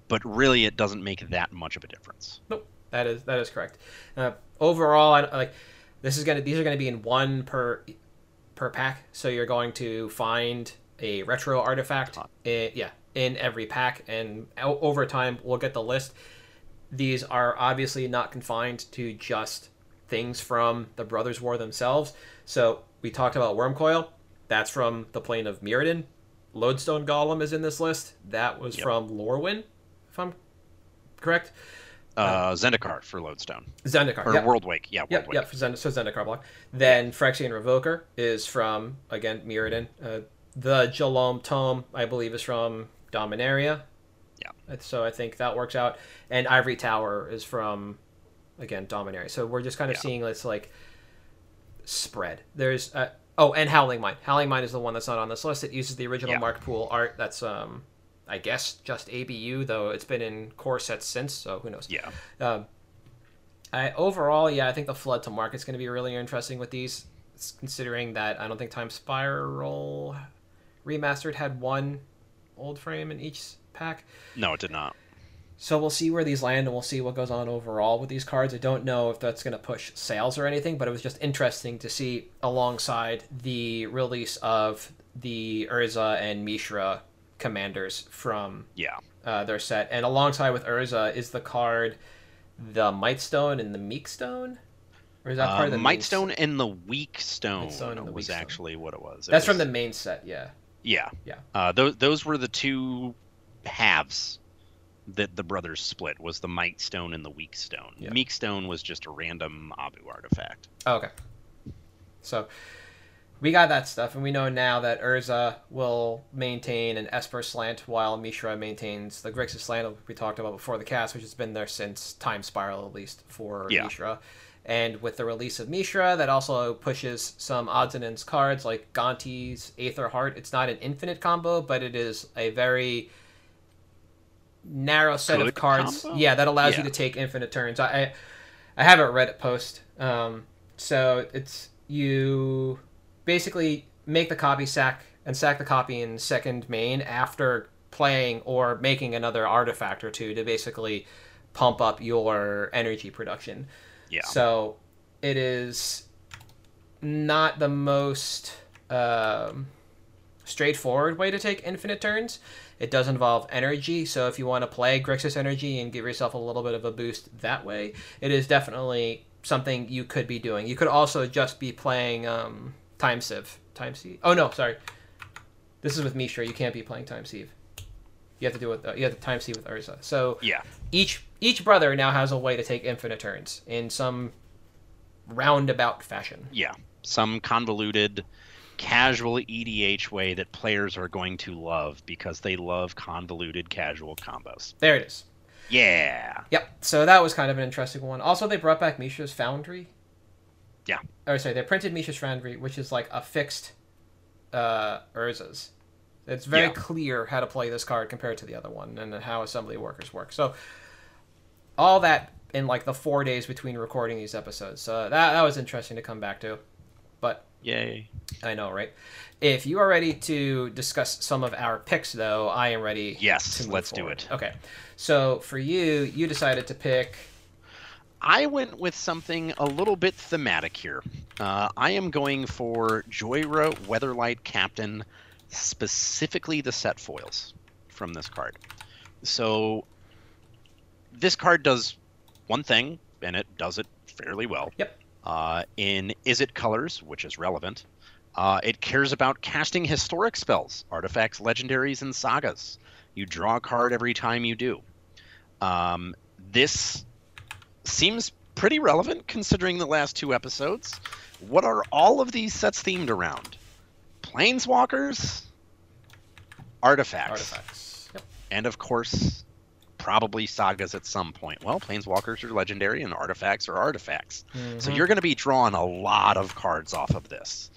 Speaker 1: but really it doesn't make that much of a difference.
Speaker 2: Nope, that is that is correct. Uh, overall, I, like this is gonna these are gonna be in one per per pack, so you're going to find a retro artifact. i- yeah, in every pack, and o- over time we'll get the list. These are obviously not confined to just things from the Brothers War themselves. So we talked about Wurmcoil. That's from the plane of Mirrodin. Lodestone Golem is in this list. That was
Speaker 1: Yep.
Speaker 2: from Lorwyn, if I'm correct.
Speaker 1: Uh, Zendikar for Lodestone
Speaker 2: Zendikar.
Speaker 1: or
Speaker 2: yep.
Speaker 1: Worldwake, yeah, Worldwake.
Speaker 2: Yep, yep, for Zend- so Zendikar block. Then Phyrexian Revoker is from, again, Mirrodin. Uh, the Jalum Tome, I believe, is from Dominaria.
Speaker 1: Yeah.
Speaker 2: Uh, So I think that works out. And Ivory Tower is from, again, Dominaria. So we're just kind of
Speaker 1: Yeah.
Speaker 2: seeing this, like, spread. There's, uh, oh, and Howling Mine. Howling Mine is the one that's not on this list. It uses the original
Speaker 1: Yeah.
Speaker 2: Mark Poole art. That's, um, I guess, just ABU, though it's been in core sets since, so who knows.
Speaker 1: Yeah,
Speaker 2: Um, I overall, yeah, I think the flood to market's going to be really interesting with these, considering that I don't think Time Spiral Remastered had one old frame in each pack.
Speaker 1: No, it did not.
Speaker 2: So we'll see where these land and we'll see what goes on overall with these cards. I don't know if that's going to push sales or anything, but it was just interesting to see alongside the release of the Urza and Mishra commanders from
Speaker 1: Yeah.
Speaker 2: uh, their set. And alongside with Urza is the card the Might Stone and the Meek Stone? Or is that part
Speaker 1: Uh,
Speaker 2: of the
Speaker 1: Might Stone and the Weak Stone,
Speaker 2: Stone the
Speaker 1: was
Speaker 2: Weak Stone.
Speaker 1: actually what it was. It
Speaker 2: That's from the main set, yeah.
Speaker 1: Yeah.
Speaker 2: Yeah.
Speaker 1: Uh, those those were the two halves that the brothers split was the Might Stone and the Weak Stone.
Speaker 2: Yeah.
Speaker 1: Meek Stone was just a random Abu artifact.
Speaker 2: Oh, okay. So we got that stuff, and we know now that Urza will maintain an Esper slant while Mishra maintains the Grixis slant we talked about before the cast, which has been there since Time Spiral, at least for
Speaker 1: Yeah.
Speaker 2: Mishra. And with the release of Mishra, that also pushes some odds and ends cards like Gonti's Aether Heart. It's not an infinite combo, but it is a very narrow set of cards.
Speaker 1: combo?
Speaker 2: Yeah, that allows you to take infinite turns. I, I I have a Reddit post. Um, so it's you basically make the copy sack and sack the copy in second main after playing or making another artifact or two to basically pump up your energy production.
Speaker 1: Yeah.
Speaker 2: So it is not the most um, straightforward way to take infinite turns. It does involve energy, so if you want to play Grixis energy and give yourself a little bit of a boost that way, it is definitely something you could be doing. You could also just be playing um, Time Sieve. Time Sieve? Oh no, sorry. This is with Mishra. You can't be playing Time Sieve. You have to do with Uh, you have to Time Sieve with Urza. So
Speaker 1: Yeah.
Speaker 2: each each brother now has a way to take infinite turns in some roundabout fashion.
Speaker 1: Yeah. Some convoluted, casual EDH way that players are going to love because they love convoluted casual combos.
Speaker 2: There it is.
Speaker 1: Yeah.
Speaker 2: Yep. So that was kind of an interesting one. Also, they brought back Mishra's Foundry.
Speaker 1: Yeah.
Speaker 2: Or sorry, they printed Mishra's Foundry, which is like a fixed uh, Urza's. It's very
Speaker 1: Yeah.
Speaker 2: clear how to play this card compared to the other one and how assembly workers work. So all that in like the four days between recording these episodes. So that that was interesting to come back to.
Speaker 1: Yay.
Speaker 2: I know, right? If you are ready to discuss some of our picks, though, I am ready.
Speaker 1: Yes, let's do it.
Speaker 2: Okay, so for you, you decided to pick.
Speaker 1: I went with something a little bit thematic here. Uh, I am going for Jhoira Weatherlight Captain, specifically the set foils from this card. So, this card does one thing, and it does it fairly well.
Speaker 2: Yep.
Speaker 1: Uh, in Izzet Colors, which is relevant, uh, it cares about casting historic spells, artifacts, legendaries, and sagas. You draw a card every time you do. Um, this seems pretty relevant considering the last two episodes. What are all of these sets themed around? Planeswalkers, artifacts,
Speaker 2: Artifacts. Yep.
Speaker 1: and of course, probably sagas at some point. Well, planeswalkers are legendary, and artifacts are artifacts. So
Speaker 2: Mhm.
Speaker 1: you're going to be drawing a lot of cards off of this.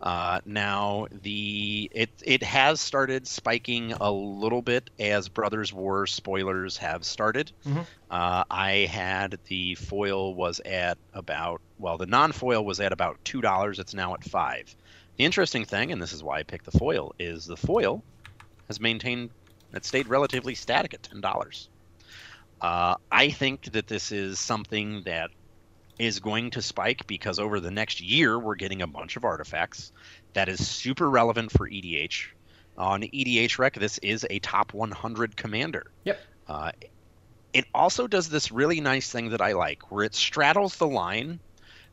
Speaker 1: Uh, now the it it has started spiking a little bit as Brothers War spoilers have started.
Speaker 2: Mhm.
Speaker 1: Uh, I had the foil was at about well the non-foil was at about two dollars. It's now at five. The interesting thing, and this is why I picked the foil, is the foil has maintained it stayed relatively static at ten dollars. Uh, I think that this is something that is going to spike because over the next year we're getting a bunch of artifacts that is super relevant for EDH. On EDHREC, this is a top 100 commander.
Speaker 2: Yep.
Speaker 1: Uh, it also does this really nice thing that I like, where it straddles the line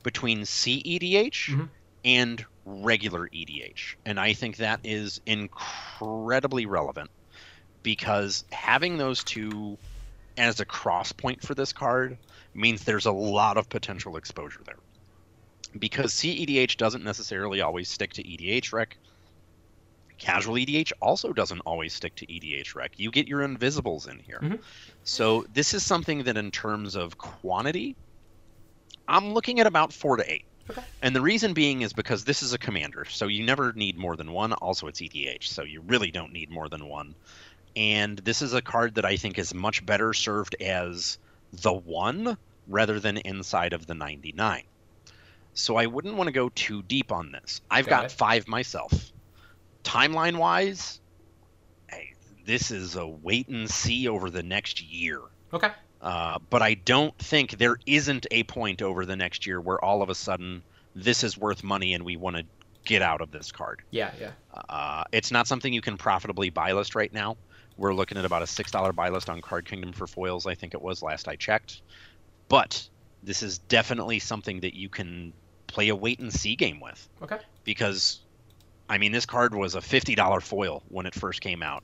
Speaker 1: between CEDH
Speaker 2: Mhm.
Speaker 1: and regular EDH, and I think that is incredibly relevant because having those two as a cross point for this card means there's a lot of potential exposure there. Because CEDH doesn't necessarily always stick to EDHREC. Casual EDH also doesn't always stick to EDHREC. You get your invisibles in here.
Speaker 2: Mhm.
Speaker 1: So this is something that in terms of quantity, I'm looking at about four to eight.
Speaker 2: Okay.
Speaker 1: And the reason being is because this is a commander, so you never need more than one. Also, it's EDH, so you really don't need more than one. And this is a card that I think is much better served as the one rather than inside of the 99. So I wouldn't want to go too deep on this. I've
Speaker 2: Got
Speaker 1: got five myself. Timeline wise, hey, this is a wait and see over the next year.
Speaker 2: Okay.
Speaker 1: Uh, but I don't think there isn't a point over the next year where all of a sudden this is worth money and we want to get out of this card.
Speaker 2: Yeah, yeah.
Speaker 1: Uh, it's not something you can profitably buy list right now. We're looking at about a six dollar buy list on Card Kingdom for foils. I think it was last I checked. But this is definitely something that you can play a wait and see game with.
Speaker 2: Okay.
Speaker 1: Because, I mean, this card was a fifty dollar foil when it first came out,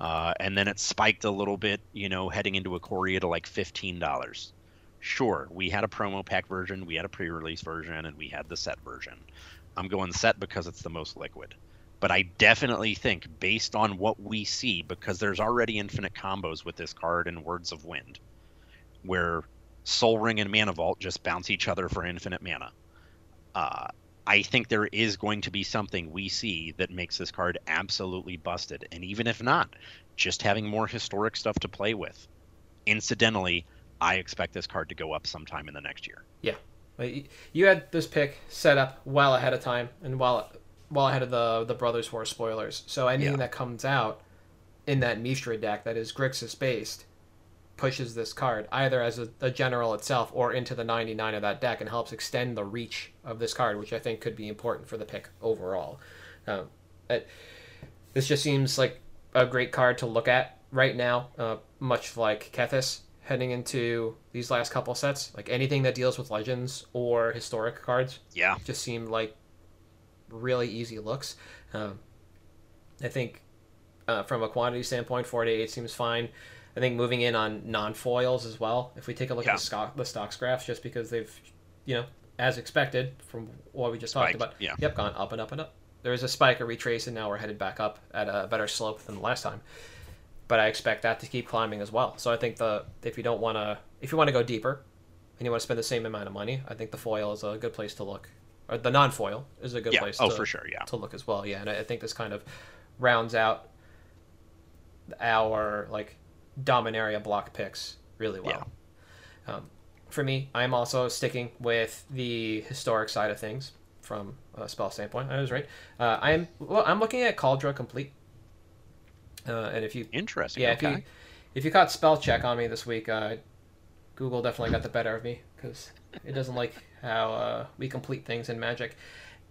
Speaker 1: uh, and then it spiked a little bit. You know, heading into a Ikoria to like fifteen dollars. Sure, we had a promo pack version, we had a pre-release version, and we had the set version. I'm going set because it's the most liquid. But I definitely think, based on what we see, because there's already infinite combos with this card in Words of Wind, where Soul Ring and Mana Vault just bounce each other for infinite mana. Uh, I think there is going to be something we see that makes this card absolutely busted. And even if not, just having more historic stuff to play with. Incidentally, I expect this card to go up sometime in the next year.
Speaker 2: Yeah. You had this pick set up well ahead of time and well well ahead of the the Brothers War spoilers. So anything
Speaker 1: Yeah.
Speaker 2: that comes out in that Mishra deck that is Grixis based pushes this card either as a, a general itself or into the 99 of that deck and helps extend the reach of this card, which I think could be important for the pick overall. Um, it, this just seems like a great card to look at right now, uh, much like Kethis heading into these last couple sets. Like anything that deals with legends or historic cards
Speaker 1: Yeah.
Speaker 2: just seemed like really easy looks. Um, I think uh, from a quantity standpoint, four to eight seems fine. I think moving in on non foils as well. If we take a look
Speaker 1: Yeah.
Speaker 2: at the, stock, the stocks graphs, just because they've, you know, as expected from what we just talked about,
Speaker 1: yeah.
Speaker 2: yep, gone up and up and up. There was a spike, a retrace, and now we're headed back up at a better slope than the last time. But I expect that to keep climbing as well. So I think the if you don't want to, if you want to go deeper, and you want to spend the same amount of money, I think the foil is a good place to look, or the non-foil is a good
Speaker 1: Yeah.
Speaker 2: place.
Speaker 1: Oh,
Speaker 2: to,
Speaker 1: for sure. Yeah.
Speaker 2: to look as well. Yeah, and I think this kind of rounds out our like Dominaria block picks really well. Um, for me, I'm also sticking with the historic side of things from a spell standpoint. I was right. Uh, I'm well. I'm looking at Kaldra Compleat. Uh, and if you
Speaker 1: Interesting.
Speaker 2: yeah,
Speaker 1: okay.
Speaker 2: if you if you caught spell check on me this week, uh, Google definitely got the better of me because it doesn't like how uh, we complete things in Magic,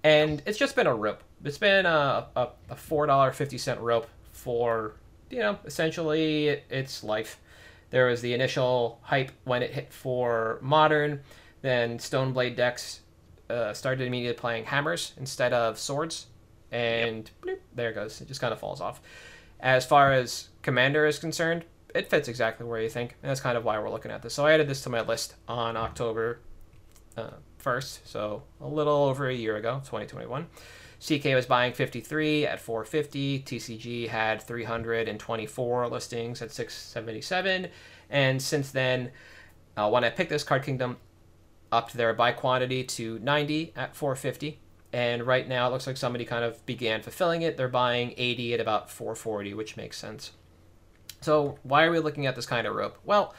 Speaker 2: and it's just been a rope. It's been a a, a four dollar fifty cent rope for you know essentially its life. There was the initial hype when it hit for modern, then Stoneblade decks uh, started immediately playing hammers instead of swords, and bloop, there it goes. It just kind of falls off. As far as Commander is concerned, it fits exactly where you think, and that's kind of why we're looking at this. So I added this to my list on October uh, 1st, so a little over a year ago, 2021. CK was buying 53 at 450. TCG had 324 listings at 677. And since then, uh, when I picked this Card Kingdom, upped their buy quantity to 90 at 450. And right now, it looks like somebody kind of began fulfilling it. They're buying 80 at about 440, which makes sense. So, why are we looking at this kind of rope? Well,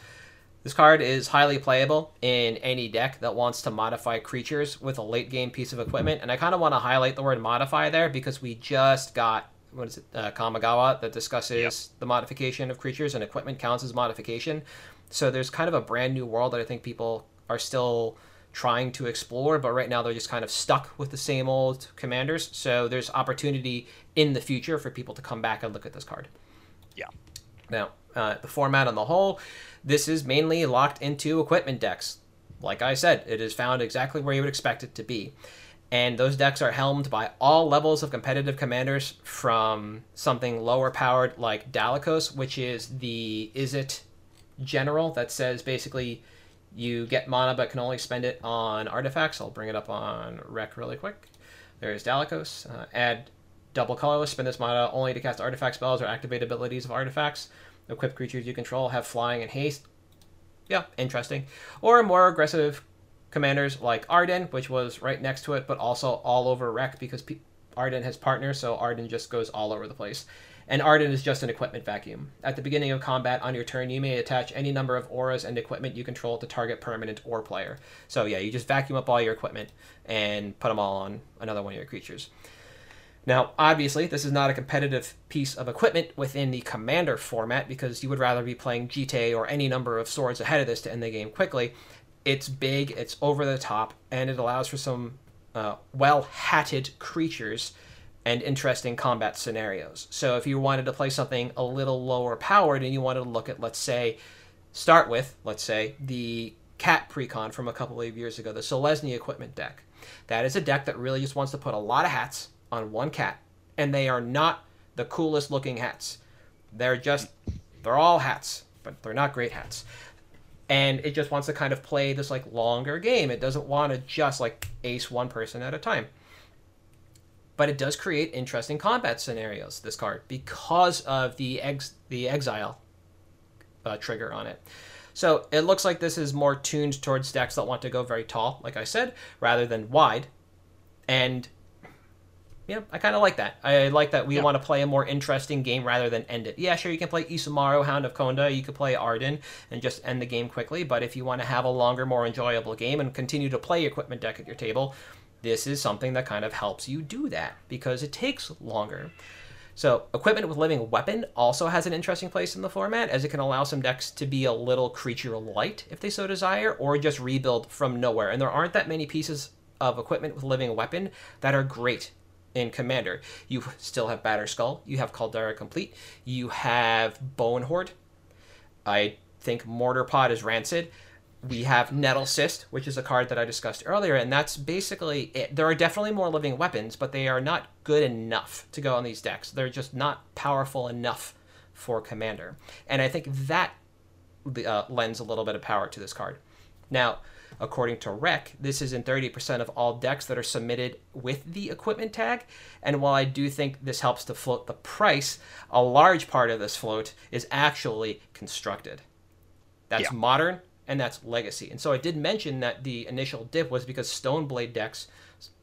Speaker 2: this card is highly playable in any deck that wants to modify creatures with a late game piece of equipment. And I kind of want to highlight the word modify there because we just got, what is it, uh, Kamigawa that discusses
Speaker 1: Yep.
Speaker 2: the modification of creatures and equipment counts as modification. So there's kind of a brand new world that I think people are still trying to explore, but right now they're just kind of stuck with the same old commanders. So there's opportunity in the future for people to come back and look at this card.
Speaker 1: Yeah.
Speaker 2: Now, uh, the format on the whole, this is mainly locked into equipment decks. Like I said, it is found exactly where you would expect it to be. And those decks are helmed by all levels of competitive commanders from something lower powered like Dalakos, which is the Izzet general that says basically you get mana but can only spend it on artifacts. I'll bring it up on rec really quick. There's Dalakos. Uh, add double colorless, spend this mana only to cast artifact spells or activate abilities of artifacts. Equipped creatures you control have flying and haste. Yeah, interesting. Or more aggressive commanders like Arden, which was right next to it, but also all over rec because P- Arden has partners, so Arden just goes all over the place. And Arden is just an equipment vacuum. At the beginning of combat on your turn, you may attach any number of auras and equipment you control to target permanent or player. So yeah, you just vacuum up all your equipment and put them all on another one of your creatures. Now, obviously, this is not a competitive piece of equipment within the Commander format because you would rather be playing GTA or any number of swords ahead of this to end the game quickly. It's big, it's over the top, and it allows for some uh, well hatted creatures and interesting combat scenarios. So, if you wanted to play something a little lower powered and you wanted to look at, let's say, start with, let's say, the Cat Precon from a couple of years ago, the Selesnya equipment deck. That is a deck that really just wants to put a lot of hats on one cat, and they are not the coolest looking hats. They're just they're all hats, but they're not great hats. And it just wants to kind of play this like longer game. It doesn't want to just like ace one person at a time. But it does create interesting combat scenarios. This card because of the ex the exile uh, trigger on it. So it looks like this is more tuned towards decks that want to go very tall, like I said, rather than wide. And yeah, I kind of like that. I like that we yeah. want to play a more interesting game rather than end it. Yeah, sure, you can play Isamaru, Hound of Konda, you could play Arden and just end the game quickly, but if you want to have a longer, more enjoyable game and continue to play equipment deck at your table, this is something that kind of helps you do that because it takes longer. So, equipment with living weapon also has an interesting place in the format, as it can allow some decks to be a little creature light if they so desire, or just rebuild from nowhere. And there aren't that many pieces of equipment with living weapon that are great in Commander. You still have Batterskull, you have Caldera Complete, you have Bonehoard. I think Mortar Pod is rancid. We have Nettlecyst, which is a card that I discussed earlier, and that's basically it. There are definitely more living weapons, but they are not good enough to go on these decks. They're just not powerful enough for Commander. And I think that uh, lends a little bit of power to this card. Now, According to Rec, this is in 30% of all decks that are submitted with the equipment tag. And while I do think this helps to float the price, a large part of this float is actually constructed. That's yeah. modern and that's legacy. And so I did mention that the initial dip was because Stoneblade decks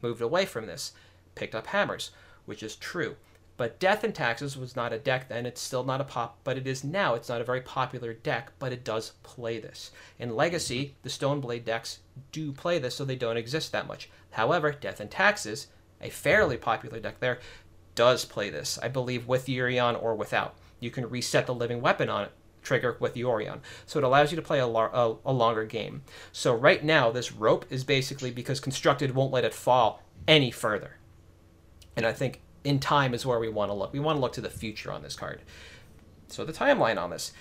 Speaker 2: moved away from this, picked up hammers, which is true. But Death and Taxes was not a deck then. It's still not a pop, but it is now. It's not a very popular deck, but it does play this. In Legacy, the Stoneblade decks do play this, so they don't exist that much. However, Death and Taxes, a fairly popular deck there, does play this. I believe with Yorion or without. You can reset the living weapon on it trigger with Yorion. So it allows you to play a, a, a, longer game. So right now, this rope is basically because Constructed won't let it fall any further. And I think in time is where we want to look. We want to look to the future on this card. So the timeline on this.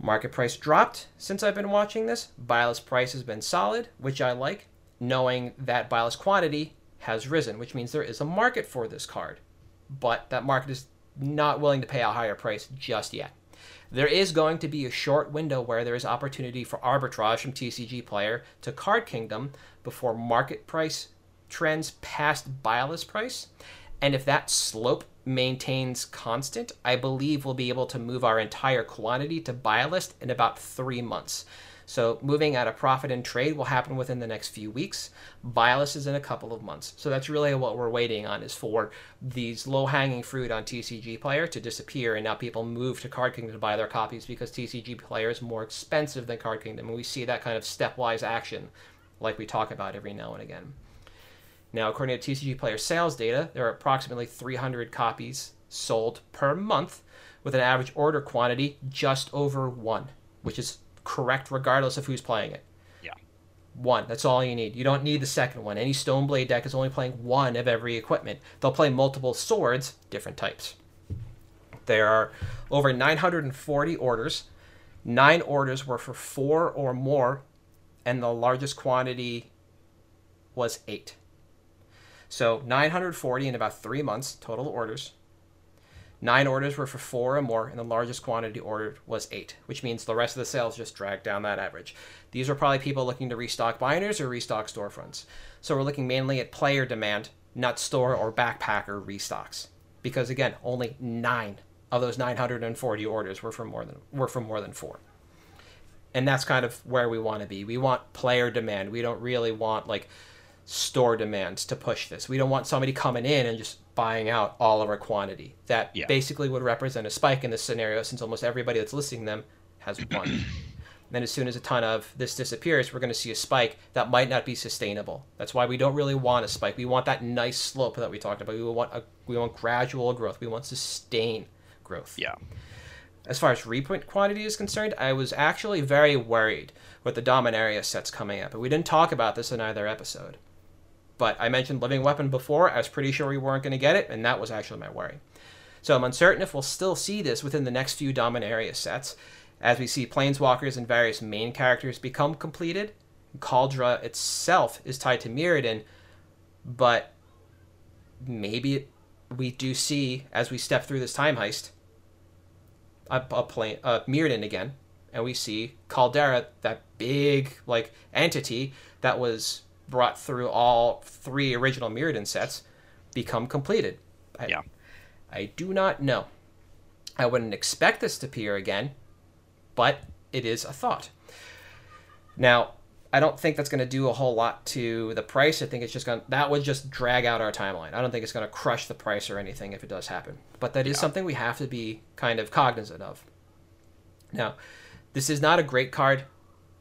Speaker 2: Market price dropped since I've been watching this. buylist price has been solid, which I like, knowing that buylist quantity has risen, which means there is a market for this card. But that market is not willing to pay a higher price just yet. There is going to be a short window where there is opportunity for arbitrage from TCG player to Card Kingdom before market price trends past buylist price. And if that slope maintains constant, I believe we'll be able to move our entire quantity to buy list in about three months. So moving at a profit and trade will happen within the next few weeks. Buy list is in a couple of months. So that's really what we're waiting on is for these low hanging fruit on TCG Player to disappear and now people move to Card Kingdom to buy their copies because TCG Player is more expensive than Card Kingdom. And we see that kind of stepwise action like we talk about every now and again. Now, according to TCG Player sales data, there are approximately 300 copies sold per month with an average order quantity just over one, which is correct regardless of who's playing it.
Speaker 1: Yeah.
Speaker 2: One. That's all you need. You don't need the second one. Any Stoneblade deck is only playing one of every equipment. They'll play multiple swords, different types. There are over 940 orders. Nine orders were for four or more, and the largest quantity was eight. So 940 in about three months, total orders. Nine orders were for four or more, and the largest quantity ordered was eight, which means the rest of the sales just dragged down that average. These are probably people looking to restock binders or restock storefronts. So we're looking mainly at player demand, not store or backpacker restocks. Because again, only nine of those 940 orders were from more than were from more than four. And that's kind of where we want to be. We want player demand. We don't really want like store demands to push this. We don't want somebody coming in and just buying out all of our quantity. That yeah. basically would represent a spike in this scenario since almost everybody that's listing them has one. then as soon as a ton of this disappears, we're going to see a spike that might not be sustainable. That's why we don't really want a spike. We want that nice slope that we talked about. We want a, we want gradual growth. We want sustained growth.
Speaker 1: Yeah.
Speaker 2: As far as reprint quantity is concerned, I was actually very worried with the Dominaria sets coming up, but we didn't talk about this in either episode. But I mentioned Living Weapon before. I was pretty sure we weren't going to get it, and that was actually my worry. So I'm uncertain if we'll still see this within the next few Dominaria sets, as we see Planeswalkers and various main characters become completed. Kaldra itself is tied to Mirrodin, but maybe we do see, as we step through this time heist, a, a plane, uh, Mirrodin again, and we see Caldera, that big like entity that was brought through all three original Mirrodin sets, become completed. I,
Speaker 1: Yeah.
Speaker 2: I do not know. I wouldn't expect this to appear again, but it is a thought. Now, I don't think that's going to do a whole lot to the price. I think it's just going to, that would just drag out our timeline. I don't think it's going to crush the price or anything if it does happen. But that is
Speaker 1: Yeah.
Speaker 2: something we have to be kind of cognizant of. Now, this is not a great card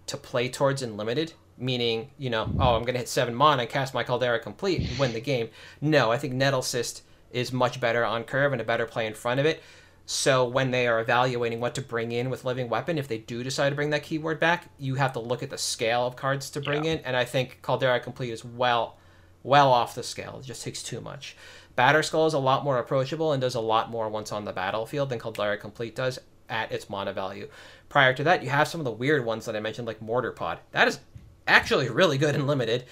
Speaker 2: to play towards in limited, meaning, you know, oh, I'm going to hit seven mana and cast my Caldera complete and win the game. No, I think Nettlecyst is much better on curve and a better play in front of it. So when they are evaluating what to bring in with Living Weapon, if they do decide to bring that keyword back, you have to look at the scale of cards to bring
Speaker 1: Yeah.
Speaker 2: in, and I think Caldera Complete is well, well off the scale. It just takes too much. Batterskull is a lot more approachable and does a lot more once on the battlefield than Caldera Complete does at its mana value. Prior to that, you have some of the weird ones that I mentioned, like Mortar Pod. That is actually really good and limited.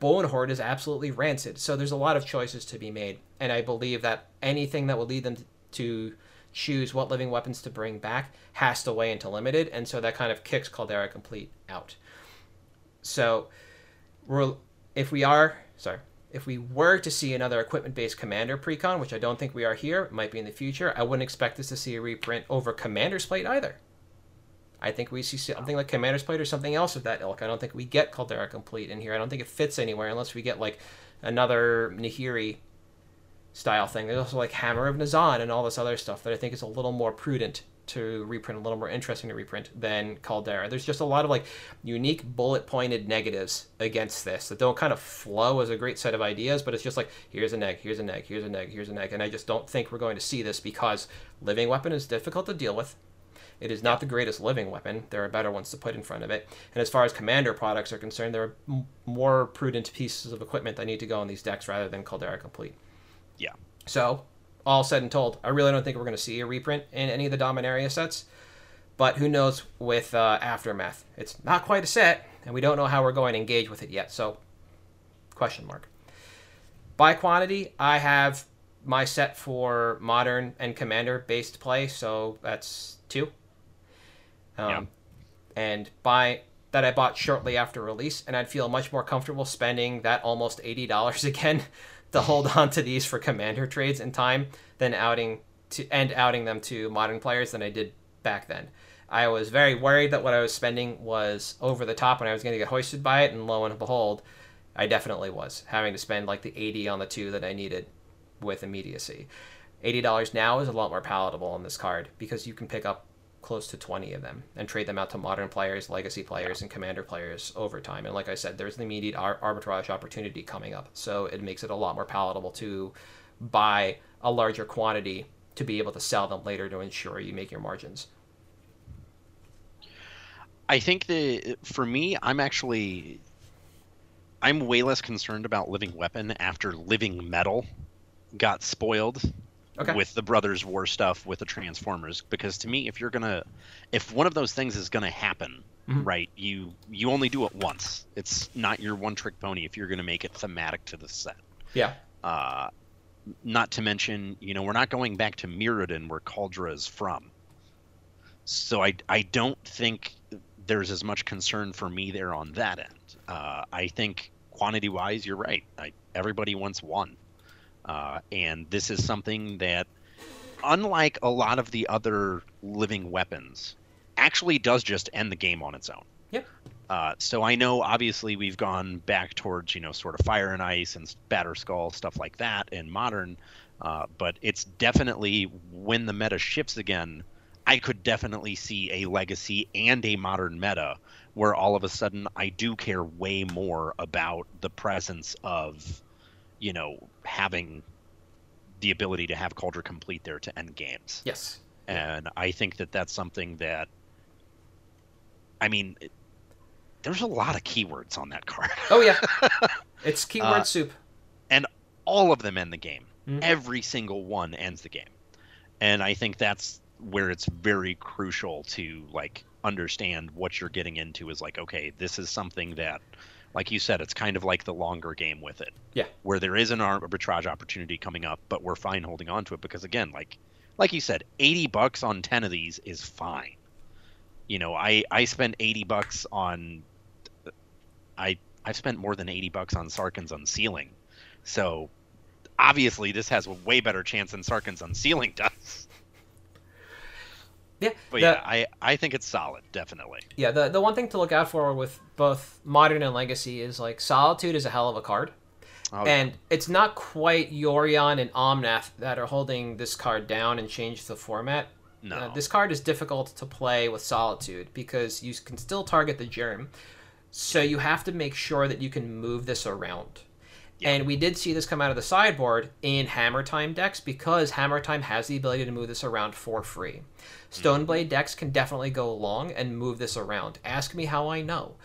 Speaker 2: Bonehoard is absolutely rancid. So there's a lot of choices to be made, and I believe that anything that will lead them to choose what living weapons to bring back has to weigh into limited, and so that kind of kicks Caldera Complete out. So, we're if we are sorry, if we were to see another equipment-based commander precon, which I don't think we are here, might be in the future. I wouldn't expect us to see a reprint over Commander's Plate either. I think we see something like Commander's Plate or something else of that ilk. I don't think we get Caldera Complete in here. I don't think it fits anywhere unless we get like another Nahiri style thing. There's also like Hammer of Nazahn and all this other stuff that I think is a little more prudent to reprint, a little more interesting to reprint than Caldera. There's just a lot of like unique bullet pointed negatives against this that don't kind of flow as a great set of ideas, but it's just like here's a neg, here's a neg, here's a neg, here's a neg, and I just don't think we're going to see this because living weapon is difficult to deal with. It is not the greatest living weapon. There are better ones to put in front of it. And as far as commander products are concerned, there are m- more prudent pieces of equipment that need to go on these decks rather than Caldera Complete.
Speaker 1: Yeah.
Speaker 2: So, all said and told, I really don't think we're going to see a reprint in any of the Dominaria sets. But who knows with uh, Aftermath? It's not quite a set, and we don't know how we're going to engage with it yet. So, question mark. By quantity, I have my set for modern and commander based play, so that's two. Um,
Speaker 1: Yeah.
Speaker 2: And buy that, I bought shortly after release, and I'd feel much more comfortable spending that almost eighty dollars again to hold on to these for commander trades in time than outing to and outing them to modern players than I did back then. I was very worried that what I was spending was over the top and I was going to get hoisted by it, and lo and behold, I definitely was having to spend like the 80 on the two that I needed with immediacy. $80 now is a lot more palatable on this card because you can pick up close to 20 of them and trade them out to modern players, legacy players, and commander players over time. And like I said, there's an immediate ar- arbitrage opportunity coming up. So it makes it a lot more palatable to buy a larger quantity to be able to sell them later to ensure you make your margins.
Speaker 1: I think that for me, I'm actually I'm way less concerned about living weapon after living metal got spoiled
Speaker 2: Okay.
Speaker 1: with the brothers war stuff with the transformers because to me if you're gonna if one of those things is gonna happen
Speaker 2: Mhm.
Speaker 1: right you you only do it once it's not your one trick pony if you're gonna make it thematic to the set
Speaker 2: Yeah.
Speaker 1: uh not to mention you know we're not going back to Mirrodin where Kaldra is from so I I don't think there's as much concern for me there on that end uh I think quantity wise you're right I, everybody wants one uh, and this is something that, unlike a lot of the other living weapons, actually does just end the game on its own.
Speaker 2: Yep.
Speaker 1: Uh, so I know, obviously, we've gone back towards you know sort of fire and ice and Batterskull stuff like that in modern, uh, but it's definitely when the meta shifts again. I I could definitely see a legacy and a modern meta where all of a sudden I do care way more about the presence of, you know, having the ability to have Cauldron complete there to end games.
Speaker 2: Yes.
Speaker 1: And I think that that's something that, I mean, it, there's a lot of keywords on that card.
Speaker 2: Oh yeah, it's keyword
Speaker 1: Uh,
Speaker 2: soup.
Speaker 1: And all of them end the game.
Speaker 2: Mhm.
Speaker 1: Every single one ends the game. And I think that's where it's very crucial to like understand what you're getting into is like okay, this is something that like you said it's kind of like the longer game with it.
Speaker 2: Yeah.
Speaker 1: Where there is an arbitrage opportunity coming up, but we're fine holding on to it because again, like like you said, 80 bucks on 10 of these is fine. You know, I I spent 80 bucks on I I've spent more than 80 bucks on Sarkhan's Unsealing. So obviously this has a way better chance than Sarkhan's Unsealing does.
Speaker 2: Yeah,
Speaker 1: But
Speaker 2: the-
Speaker 1: yeah, I, I think it's solid, definitely.
Speaker 2: Yeah, the the one thing to look out for with both modern and legacy is like solitude is a hell of a card,
Speaker 1: Oh,
Speaker 2: and it's not quite Yorion and Omnath that are holding this card down and change the format.
Speaker 1: no.
Speaker 2: Uh, this card is difficult to play with solitude because you can still target the germ, so you have to make sure that you can move this around.
Speaker 1: Yeah.
Speaker 2: And we did see this come out of the sideboard in Hammer Time decks because Hammer Time has the ability to move this around for free. Stoneblade mm-hmm. decks can definitely go along and move this around. Ask me how I know.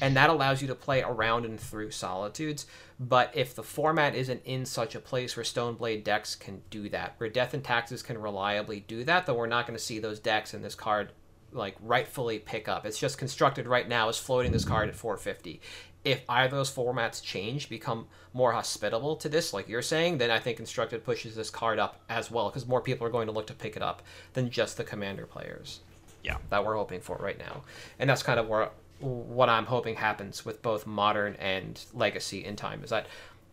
Speaker 2: And that allows you to play around and through solitudes. But if the format isn't in such a place where Stoneblade decks can do that, where Death and Taxes can reliably do that, then we're not going to see those decks in this card like rightfully pick up. It's just constructed right now as floating this card at 450. If either of those formats change, become more hospitable to this, like you're saying, then I think constructed pushes this card up as well because more people are going to look to pick it up than just the commander players.
Speaker 1: Yeah.
Speaker 2: that we're hoping for right now, and that's kind of where what I'm hoping happens with both modern and legacy in time is that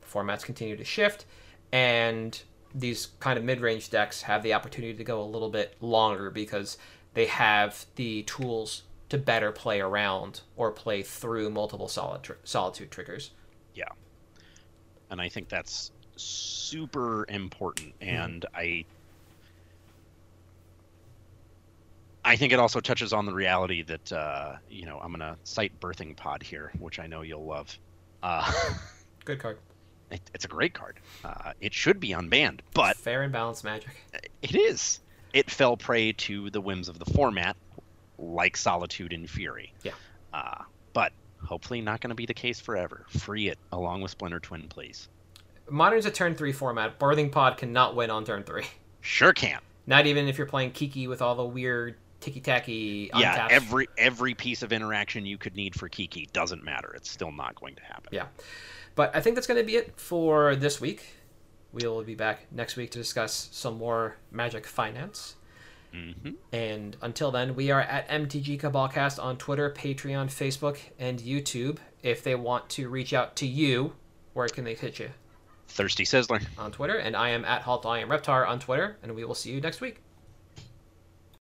Speaker 2: formats continue to shift and these kind of mid-range decks have the opportunity to go a little bit longer because they have the tools to better play around or play through multiple solid tr- solitude triggers.
Speaker 1: Yeah. And I think that's super important
Speaker 2: Hmm.
Speaker 1: and I I think it also touches on the reality that uh, you know, I'm going to cite Birthing Pod here, which I know you'll love. Uh,
Speaker 2: Good card.
Speaker 1: it, it's a great card. Uh, it should be unbanned, but
Speaker 2: fair and balanced magic.
Speaker 1: it is. It fell prey to the whims of the format, like Solitude and Fury.
Speaker 2: Yeah.
Speaker 1: Uh, but hopefully not going to be the case forever. Free it along with Splinter Twin, please.
Speaker 2: Modern's a turn three format. Birthing Pod cannot win on turn three.
Speaker 1: Sure can.
Speaker 2: Not even if you're playing Kiki with all the weird ticky tacky.
Speaker 1: Yeah, every every piece of interaction you could need for Kiki doesn't matter. It's still not going to happen.
Speaker 2: Yeah. But I think that's going to be it for this week. We'll be back next week to discuss some more Magic Finance.
Speaker 1: Hmm
Speaker 2: And until then, we are at MTG Cabalcast on Twitter, Patreon, Facebook, and YouTube. If they want to reach out to you, where can they hit you?
Speaker 1: Thirsty Sizzler.
Speaker 2: On Twitter. And I am at Halt I am Reptar on Twitter. And we will see you next week.